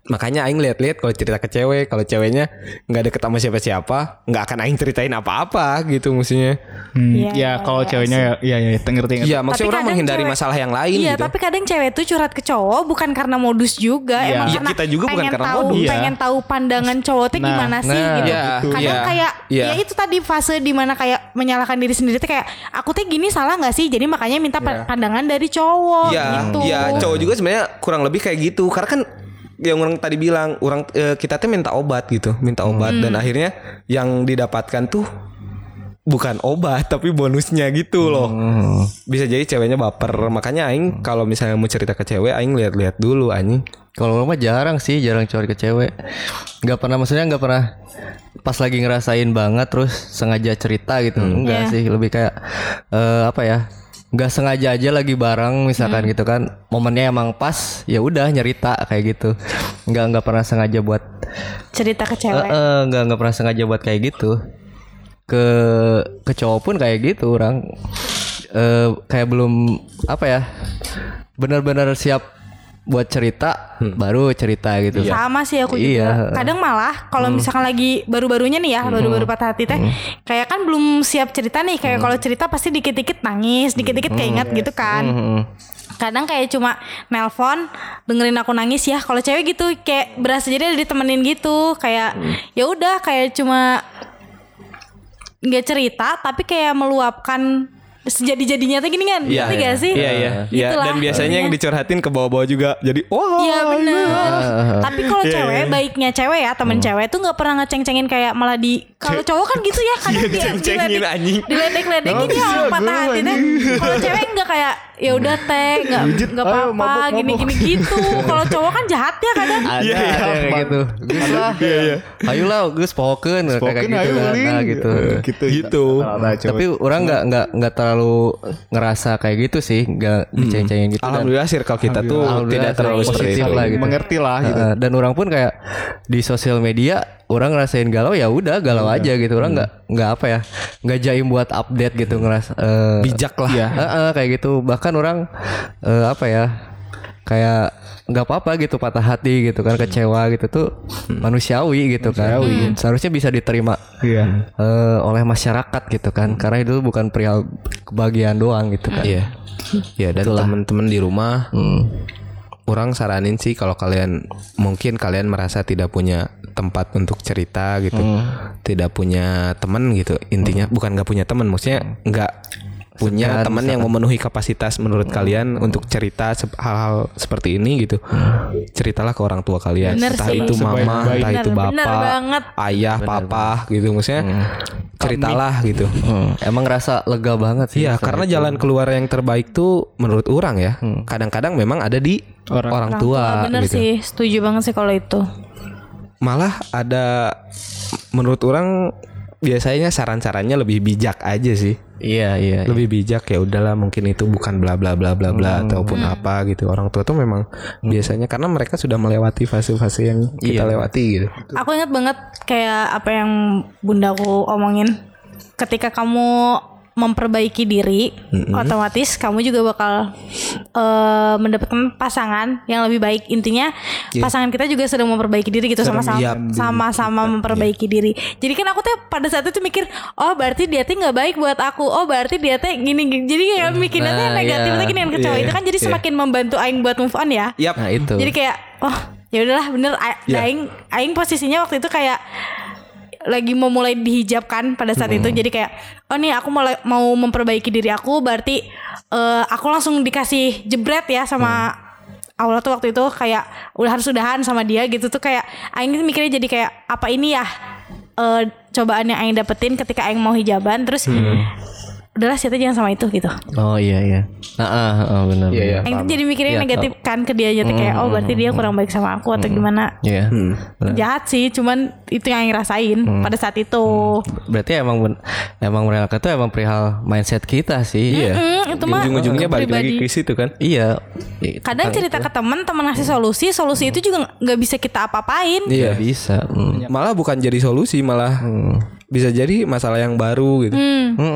S1: Makanya aing lihat-lihat kalau cerita ke cewek, kalau ceweknya nggak deket sama siapa-siapa, nggak akan aing ceritain apa-apa gitu maksudnya.
S3: Hmm,
S5: Iya,
S3: ya
S5: iya,
S3: kalau
S5: iya
S3: ceweknya ya iya iya ngerti ngerti.
S1: Iya, maksudnya orang menghindari
S5: cewek-
S1: masalah yang lain
S5: Iya,
S1: gitu.
S5: tapi kadang cewek tuh curhat ke cowok bukan karena modus juga,
S3: Iya.
S5: emang
S1: Iya,
S5: karena
S1: kita juga bukan karena
S5: tahu,
S1: modus.
S3: Iya.
S5: pengen tahu pandangan cowok tuh
S3: Nah,
S5: gimana sih
S2: nah,
S5: gitu.
S1: iya,
S5: kadang
S1: iya,
S5: kayak
S1: iya.
S5: ya itu tadi fase di mana kayak menyalahkan diri sendiri tuh kayak aku tuh gini salah nggak sih? Jadi makanya minta pa- pandangan dari cowok
S1: Iya,
S5: gitu.
S1: iya, cowok juga sebenarnya kurang lebih kayak gitu. Karena kan yang orang tadi bilang, orang eh, kita tuh minta obat gitu, minta obat dan akhirnya yang didapatkan tuh bukan obat tapi bonusnya gitu loh. Bisa jadi ceweknya baper. Makanya aing kalau misalnya mau cerita ke cewek aing lihat-lihat dulu anjing.
S2: Kalau orang mah jarang sih, jarang curhat ke cewek. Nggak pernah maksudnya nggak pernah pas lagi ngerasain banget terus sengaja cerita gitu. Enggak
S5: Iya.
S2: sih, lebih kayak eh, apa ya? Nggak sengaja aja lagi bareng misalkan gitu kan. Momennya emang pas, ya udah nyerita kayak gitu. Nggak nggak pernah sengaja buat
S5: Cerita ke cewek.
S2: eh, nggak nggak pernah sengaja buat kayak gitu. Ke ke cowok pun kayak gitu orang eh kayak belum apa ya? Benar-benar siap buat cerita baru cerita gitu.
S5: Sama sih aku
S2: Iya.
S5: juga. Kadang malah kalau misalkan lagi baru-barunya nih ya, baru-baru patah hati teh, kayak kan belum siap cerita nih. Kayak kalau cerita pasti dikit-dikit nangis, dikit-dikit keinget gitu kan.
S2: Hmm.
S5: Kadang kayak cuma nelpon dengerin aku nangis ya. Kalau cewek gitu kayak berasa jadi ada ditemenin gitu. Kayak ya udah kayak cuma nggak cerita tapi kayak meluapkan sejadi-jadinya tuh gini kan. Ngerti gak sih?
S1: Iya, iya. Iya, dan biasanya yang dicurhatin ke bawah-bawah juga. Jadi, wah.
S5: Iya bener. Tapi kalau
S1: Iya,
S5: cewek
S1: iya.
S5: baiknya cewek ya temen cewek tuh nggak pernah ngeceng-cengin kayak malah di kalau cowok kan gitu ya kadang
S1: Iya,
S5: dia diledek-ledekin ya orang patah hati. Kalau cewek nggak kayak ya udah teh nggak nggak
S3: ayo,
S5: apa-apa gini-gini gitu. Kalau cowok kan jahat ya kadang.
S2: Ada,
S1: Iya, iya,
S2: ada kayak gitu. Gus lah. Ayolah, Gus pohokeun kayak
S3: Spoken
S2: gitu
S3: ayo
S2: kan. Nah, gitu.
S3: Gitu.
S1: Gitu.
S2: Tapi orang nggak nggak nggak terlalu ngerasa kayak gitu sih, nggak diceng-cengin gitu. dan-
S1: Alhamdulillah circle kita tuh tidak terlalu
S2: positif
S1: seperti itu.
S2: lah gitu.
S3: Mengerti lah gitu.
S2: Dan orang pun kayak di sosial media orang ngerasain galau ya udah galau
S1: Iya.
S2: aja gitu orang nggak nggak apa ya nggak jaim buat update gitu ngerasa eh,
S1: Bijak lah.
S3: Iya.
S2: Heeh, kayak gitu bahkan orang eh, apa ya kayak nggak apa-apa gitu patah hati gitu kan kecewa gitu tuh manusiawi gitu kan seharusnya bisa diterima
S3: Iya.
S2: eh, oleh masyarakat gitu kan karena itu bukan perihal kebahagiaan doang gitu kan
S1: Iya. Ya dan teman-teman di rumah
S2: Hmm.
S1: Orang saranin sih kalau kalian mungkin kalian merasa tidak punya tempat untuk cerita gitu, tidak punya teman gitu. Intinya bukan nggak punya teman, maksudnya nggak punya teman yang memenuhi kapasitas menurut kalian untuk cerita hal-hal seperti ini gitu. Ceritalah ke orang tua kalian,
S5: Bener
S1: entah
S5: sih.
S1: itu mama,
S3: Sebaik-baik.
S1: entah itu
S5: Bener, bener
S1: bapak,
S5: banget.
S1: ayah, papa gitu. Maksudnya ceritalah gitu.
S2: Hmm, emang ngerasa lega banget sih
S1: Iya, karena
S2: itu.
S1: jalan keluar yang terbaik tuh menurut orang ya. Kadang-kadang memang ada di orang,
S3: Orang.
S1: tua,
S5: bener
S1: gitu.
S5: sih setuju banget sih kalau itu.
S1: Malah ada menurut orang biasanya saran-sarannya lebih bijak aja sih.
S2: iya iya
S1: Lebih bijak ya udahlah mungkin itu bukan bla bla bla bla bla ataupun apa gitu. Orang tua tuh memang biasanya karena mereka sudah melewati fase-fase yang kita lewati gitu.
S5: Aku ingat banget kayak apa yang bundaku omongin. Ketika kamu memperbaiki diri, otomatis kamu juga bakal eh, mendapatkan pasangan yang lebih baik. Intinya pasangan kita juga sedang memperbaiki diri gitu sama-sama sama-sama memperbaiki diri. Jadi kan aku tuh pada saat itu mikir, oh berarti dia tuh nggak baik buat aku. Oh berarti dia tuh gini, gini. Jadi kayak mikirnya tuh
S2: Nah,
S5: negatif
S2: iya.
S5: tuh gini yang ke cowok
S1: Iya,
S5: itu kan jadi
S1: iya.
S5: semakin membantu aing buat move on ya.
S1: Yap.
S2: nah itu
S5: Jadi kayak oh ya udahlah bener
S1: Ya.
S5: aing aing posisinya waktu itu kayak lagi mau mulai dihijab kan pada saat itu jadi kayak oh nih aku mulai mau memperbaiki diri aku berarti eh, aku langsung dikasih jebret ya sama Allah tuh waktu itu kayak udah harus udahan sama dia gitu tuh kayak aing mikirnya jadi kayak apa ini ya eh, cobaan yang aing dapetin ketika aing mau hijaban? Terus udahlah siapa jangan sama itu gitu
S2: Oh iya iya. Ah, ah, ah, benar.
S1: Iya, iya.
S2: benar.
S5: Aing tuh jadi mikirnya
S2: Iya,
S5: negatif kan ke dia jadi kayak oh berarti dia kurang baik sama aku atau gimana
S2: Iya.
S5: jahat sih cuman itu yang Aing rasain pada saat itu
S2: Berarti emang ben- emang mereka tuh emang perihal mindset kita sih. Iya.
S5: Hmm, itu mah
S1: Ujung-ujungnya balik lagi
S5: pribadi.
S1: ke situ kan.
S2: Iya.
S5: kadang cerita ke teman teman ngasih solusi solusi itu juga nggak bisa kita apa-apain
S2: Iya bisa. Hmm.
S1: Malah bukan jadi solusi, malah bisa jadi masalah yang baru gitu.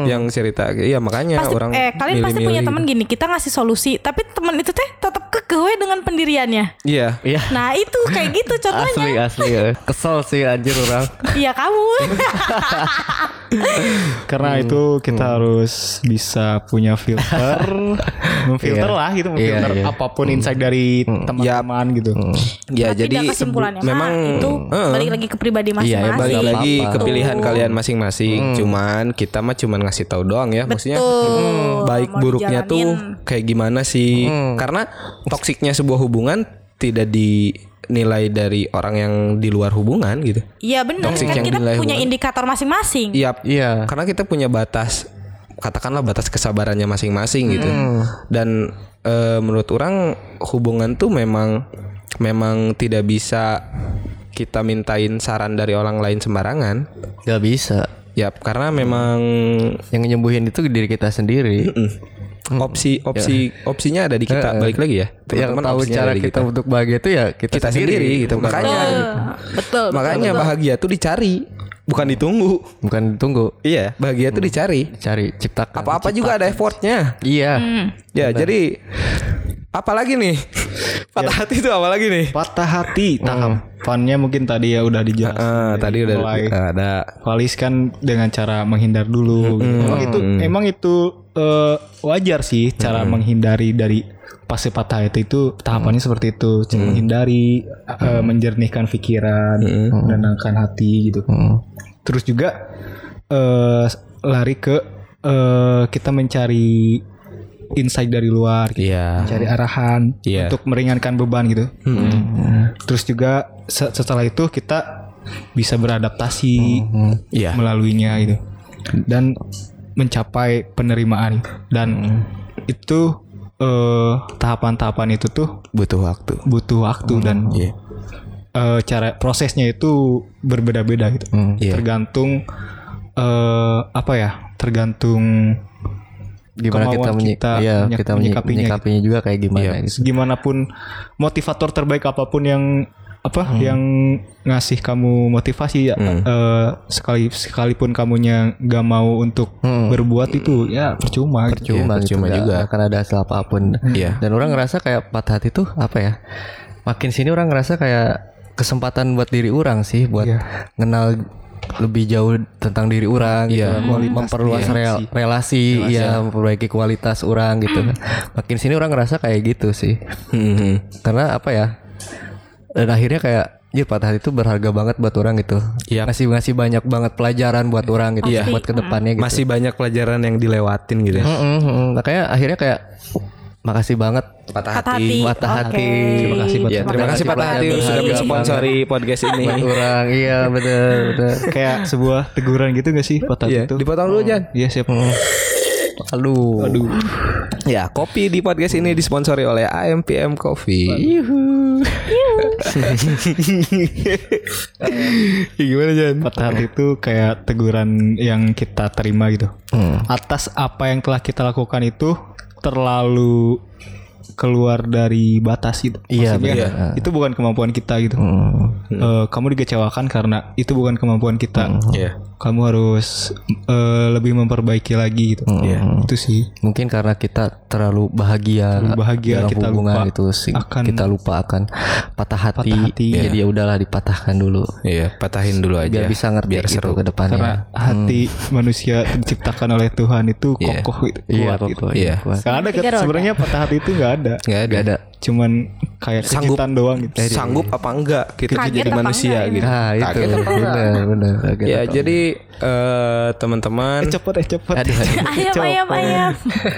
S1: Yang cerita iya makanya
S5: pasti
S1: orang
S5: eh kalian pasti
S1: milih-milih
S5: punya
S1: gitu.
S5: teman gini kita ngasih solusi tapi teman itu teh tetap kekeh we dengan pendiriannya
S1: Iya.
S2: Iya.
S5: nah itu kayak gitu
S2: Asli
S5: contohnya
S2: asli. ya. Kesel sih anjir orang.
S5: iya kamu
S3: Karena itu kita harus bisa punya filter, memfilter
S2: Iya.
S3: lah gitu,
S2: Iya,
S3: memfilter
S2: iya.
S3: apa pun insight dari teman-teman gitu.
S1: Ya
S5: Tapi
S1: jadi
S5: kesimpulannya
S1: memang
S5: itu
S1: Heeh.
S5: balik lagi ke pribadi
S2: Iya,
S5: masing-masing
S2: ya,
S1: balik lagi ke pilihan
S5: Tuh.
S1: Kalian masing-masing. Cuman kita mah cuman ngasih tahu doang ya. Maksudnya
S5: Betul.
S1: baik
S5: Mau
S1: buruknya tuh
S5: dijalanin.
S1: kayak gimana sih? Karena toksiknya sebuah hubungan tidak dinilai dari orang yang di luar hubungan gitu.
S5: Iya benar
S1: Toxic
S5: kan
S1: yang
S5: kita punya
S1: hubungan.
S5: indikator masing-masing.
S1: Iya.
S2: Iya.
S1: Karena kita punya batas katakanlah batas kesabarannya masing-masing gitu. Dan eh, menurut orang hubungan tuh memang memang tidak bisa kita mintain saran dari orang lain sembarangan.
S2: Gak bisa.
S1: Ya, karena memang
S2: Yang nyembuhin itu diri kita sendiri.
S1: opsi opsi opsinya ada di kita. Balik lagi ya.
S2: Yang
S1: teman-teman,
S2: tahu
S1: opsinya
S2: cara
S1: di
S2: kita untuk bahagia itu ya kita,
S1: kita sendiri gitu.
S2: Bukan
S1: Makanya
S5: Betul. Betul.
S1: makanya bahagia tuh dicari, bukan ditunggu.
S2: bukan ditunggu,
S1: Iya, bahagia tuh dicari.
S2: cari ciptakan.
S1: Apa-apa juga ada effortnya.
S2: Iya.
S1: Ya, jadi apalagi nih? Patah hati itu apalagi nih?
S3: Patah hati, tahapannya mungkin tadi ya udah dijelasin.
S1: Ah, tadi udah
S3: mulai
S1: ada
S3: Valis kan dengan cara menghindar dulu. gitu. Emang itu emang itu eh, wajar sih cara menghindari dari fase patah hati itu tahapannya seperti itu, cara menghindari, eh, menjernihkan pikiran, menenangkan hati gitu. Terus juga eh, lari ke eh, kita mencari insight dari luar, gitu.
S1: Iya.
S3: mencari arahan
S1: Iya.
S3: untuk meringankan beban gitu. Terus juga se- setelah itu kita bisa beradaptasi
S1: Iya.
S3: melaluinya gitu dan mencapai penerimaan gitu. dan itu eh, tahapan-tahapan itu tuh
S1: butuh waktu.
S3: butuh waktu dan
S1: Iya.
S3: eh, cara prosesnya itu berbeda-beda gitu
S1: Iya.
S3: tergantung eh, apa ya tergantung
S2: Gimana kita, menyi-
S3: kita
S2: iya, kita menyi-
S3: menyikapinya
S2: menyikapinya juga kayak gimana
S1: Iya.
S2: gitu.
S3: gimanapun motivator terbaik apa pun yang apa yang ngasih kamu motivasi ya eh, sekali sekalipun kamunya nggak mau untuk berbuat itu ya percuma gitu.
S1: Iya,
S2: gitu,
S1: percuma
S2: nggak-
S1: juga.
S2: akan ada hasil apa pun.
S1: Iya.
S2: Dan orang ngerasa kayak patah hati tuh apa ya? Makin sini orang ngerasa kayak kesempatan buat diri orang sih buat kenal lebih jauh tentang diri orang gitu.
S1: Iya.
S2: Mem- memperluas rel- relasi, ya memperbaiki kualitas orang gitu. Makin sini orang ngerasa kayak gitu sih.
S1: Hmm.
S2: Karena apa ya? Dan akhirnya kayak Jir patah itu berharga banget buat orang gitu.
S1: Iya.
S2: Ngasih ngasih banyak banget pelajaran buat orang gitu.
S1: Iya.
S2: Buat ke depannya gitu.
S1: Masih banyak pelajaran yang dilewatin gitu ya.
S2: Makanya akhirnya kayak makasih banget
S1: Patah
S5: Patah hati.
S2: patah
S5: Oke.
S2: hati.
S3: Terima kasih buat
S1: Ya, terima kasih Patah Hati sudah mensponsori podcast ini.
S2: buat orang. Iya betul betul.
S3: kayak sebuah teguran gitu gak sih patah
S1: Iya,
S3: itu
S1: dipotong dulu Jan.
S3: Iya siap
S2: Aduh.
S3: aduh
S1: Ya, kopi di podcast ini disponsori oleh AMPM Coffee. Gimana Jan?
S3: patah hati itu kayak teguran yang kita terima gitu atas apa yang telah kita lakukan itu terlalu keluar dari batas gitu.
S2: Iya,
S3: Maksudnya,
S2: benar.
S3: itu bukan kemampuan kita gitu. Eh, kamu dikecewakan karena itu bukan kemampuan kita.
S1: Iya.
S3: Kamu harus eh, lebih memperbaiki lagi gitu.
S1: Iya.
S3: Itu sih.
S2: Mungkin karena kita terlalu bahagia,
S3: Terlalu bahagia,
S2: dalam
S3: kita
S2: hubungan
S3: lupa
S2: itu sih.
S3: akan-
S2: kita lupa akan patah hati.
S3: Patah hati.
S2: Jadi ya udahlah dipatahkan dulu.
S1: Iya, patahin dulu aja.
S2: Biar bisa ngerti
S1: biar
S2: gitu
S1: seru.
S2: ke depannya.
S3: Karena hati manusia diciptakan oleh Tuhan itu
S1: Iya.
S3: kokoh gitu.
S2: Iya,
S3: kuat gitu.
S2: pokoknya
S1: Iya.
S2: kuat.
S3: Nggak ada kan, sebenarnya patah hati itu nggak ada.
S1: Nggak ada.
S2: Gak ada.
S3: cuman kayak
S1: Sanggup.
S3: kejutan doang gitu.
S1: sanggup apa enggak kita
S5: Kaget
S1: jadi manusia
S5: enggak,
S1: gitu.
S2: Nah, itu
S1: Kaget apa enggak?
S2: benar benar. Kaget
S1: Ya, jadi eh, teman-teman
S3: Eh, cepet eh cepet.
S2: Aduh, aduh.
S5: ayam ayam ayam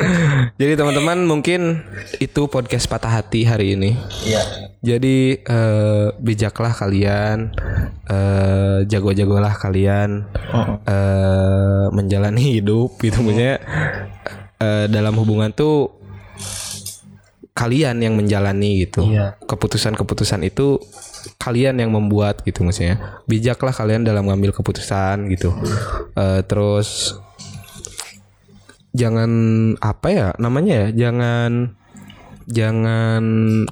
S1: Jadi teman-teman mungkin itu podcast patah hati hari ini. Iya. Jadi eh, bijaklah kalian, eh, jago-jagolah kalian eh, menjalani hidup gitu maksudnya eh, dalam hubungan tuh kalian yang menjalani gitu. Keputusan-keputusan itu kalian yang membuat gitu maksudnya. Bijaklah kalian dalam mengambil keputusan gitu. Eh, terus jangan apa ya namanya ya jangan jangan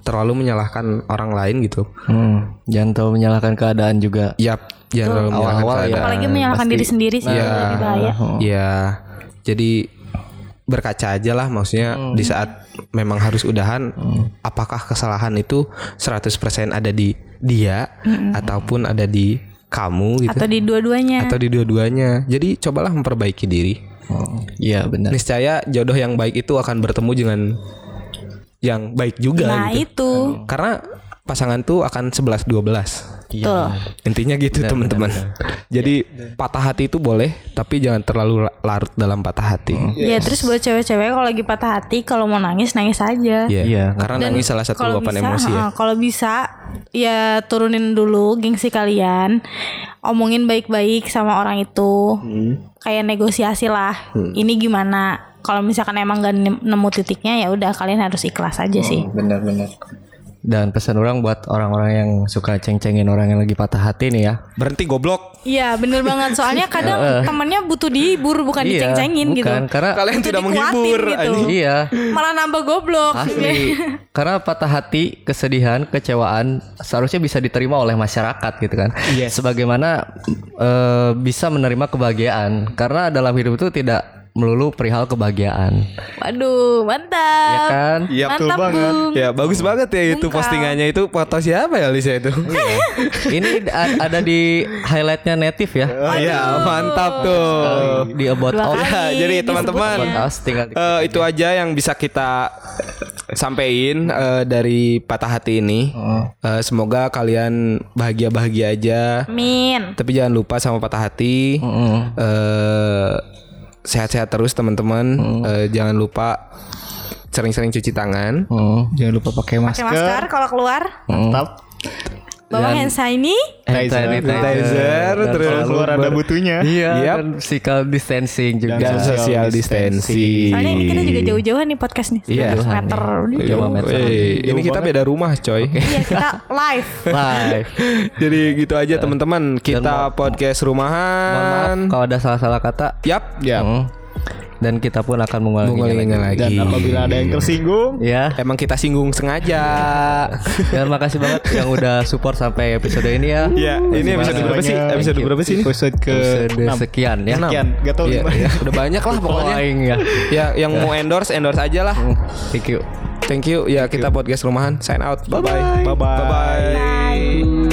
S1: terlalu menyalahkan orang lain gitu
S2: Hmm, jangan terlalu menyalahkan keadaan juga.
S1: Yap jangan terlalu menyalahkan
S2: Awal-awal ya.
S1: keadaan.
S5: apalagi menyalahkan diri sendiri sih
S1: Iya.
S5: lebih bahaya
S1: ya jadi berkaca aja lah maksudnya di saat memang harus udahan apakah kesalahan itu 100% ada di dia ataupun ada di kamu gitu?
S5: Atau di dua-duanya?
S1: Atau di dua-duanya. Jadi cobalah memperbaiki diri.
S2: Iya benar.
S1: niscaya jodoh yang baik itu akan bertemu dengan yang baik juga
S5: nah
S1: gitu.
S5: itu.
S1: Karena pasangan tuh akan 11 12.
S5: tuh
S1: Intinya gitu teman-teman. Jadi patah hati itu boleh tapi jangan terlalu la- larut dalam patah hati.
S5: ya terus buat cewek-cewek kalau lagi patah hati kalau mau nangis nangis aja
S1: Iya.
S2: Iya.
S1: Karena
S5: Dan
S1: nangis salah satu luapan emosi ya.
S5: Kalau bisa ya turunin dulu gengsi kalian, omongin baik-baik sama orang itu,
S1: Hmm.
S5: kayak negosiasi lah. Ini gimana? Kalau misalkan emang gak nem- nemu titiknya ya udah kalian harus ikhlas aja sih.
S2: Benar-benar. Dan pesan orang buat orang-orang yang suka ceng-cengin orang yang lagi patah hati nih ya.
S1: Berhenti goblok.
S5: Iya bener banget. Soalnya kadang temennya butuh dihibur bukan
S2: Iya,
S5: diceng-cengin gitu.
S2: bukan, Karena
S1: Kalian tidak menghibur
S5: gitu.
S1: anjing.
S2: iya.
S5: Malah nambah goblok.
S2: Asli. Karena patah hati, kesedihan, kecewaan seharusnya bisa diterima oleh masyarakat gitu kan. Sebagaimana eh, bisa menerima kebahagiaan. Karena dalam hidup itu tidak melulu perihal kebahagiaan.
S5: Waduh, mantap.
S2: Ya kan?
S3: Iya betul
S5: Mantap,
S3: banget.
S5: Bung.
S1: Ya bagus banget ya itu
S5: Bungkam.
S1: postingannya itu foto siapa ya Lisa itu?
S2: Ini a- ada di highlightnya native ya.
S1: Oh iya, mantap tuh.
S2: Di about
S5: kali
S1: Ya, jadi teman-teman
S5: ya.
S1: Eh, itu aja yang bisa kita sampaikan eh, dari patah hati ini. Eh, semoga kalian bahagia-bahagia aja.
S5: Amin.
S1: Tapi jangan lupa sama patah hati. Eh, sehat-sehat terus teman-teman. Eh, jangan lupa sering-sering cuci tangan.
S2: Hmm.
S3: Jangan lupa pakai
S5: Pakai
S3: masker.
S5: masker kalau keluar.
S3: Mantap.
S5: Bawa hand sanitizer.
S2: Sanitizer.
S1: Terus
S2: selalu
S3: keluar ada butuhnya.
S2: Iya,
S1: Yap.
S2: dan physical distancing juga.
S1: Dan social distancing.
S5: Soalnya ini kita juga jauh-jauhan nih podcast nih.
S1: Iya.
S5: 100 meter.
S2: Iya,
S5: jauh.
S2: meter.
S1: Wey, ini kita beda rumah, coy.
S5: Iya kita live.
S2: Live.
S1: Jadi gitu aja teman-teman. Kita podcast
S2: Mohon
S1: rumahan.
S2: maaf kalau ada salah-salah kata.
S1: Yap.
S3: Ya.
S2: Hmm. Dan kita pun akan mengulanginya lagi.
S1: lagi.
S3: Dan apabila ada yang tersinggung,
S2: Ya,
S1: Emang kita singgung sengaja.
S2: dan makasih banget yang udah support sampai episode ini ya.
S1: Ya, ini episode berapa sih? Episode berapa sih ini?
S3: episode ke
S2: Episode sekian ya.
S1: Enam.
S3: Sekian, gak tau
S1: Iya,
S3: lima.
S1: iya. Udah banyak lah pokoknya.
S2: Pokoknya ya.
S1: Ya, yang mau endorse endorse aja lah.
S2: Thank you.
S1: Thank you. Ya, kita podcast rumahan sign out. Bye bye.
S3: Bye-bye.
S1: Bye bye.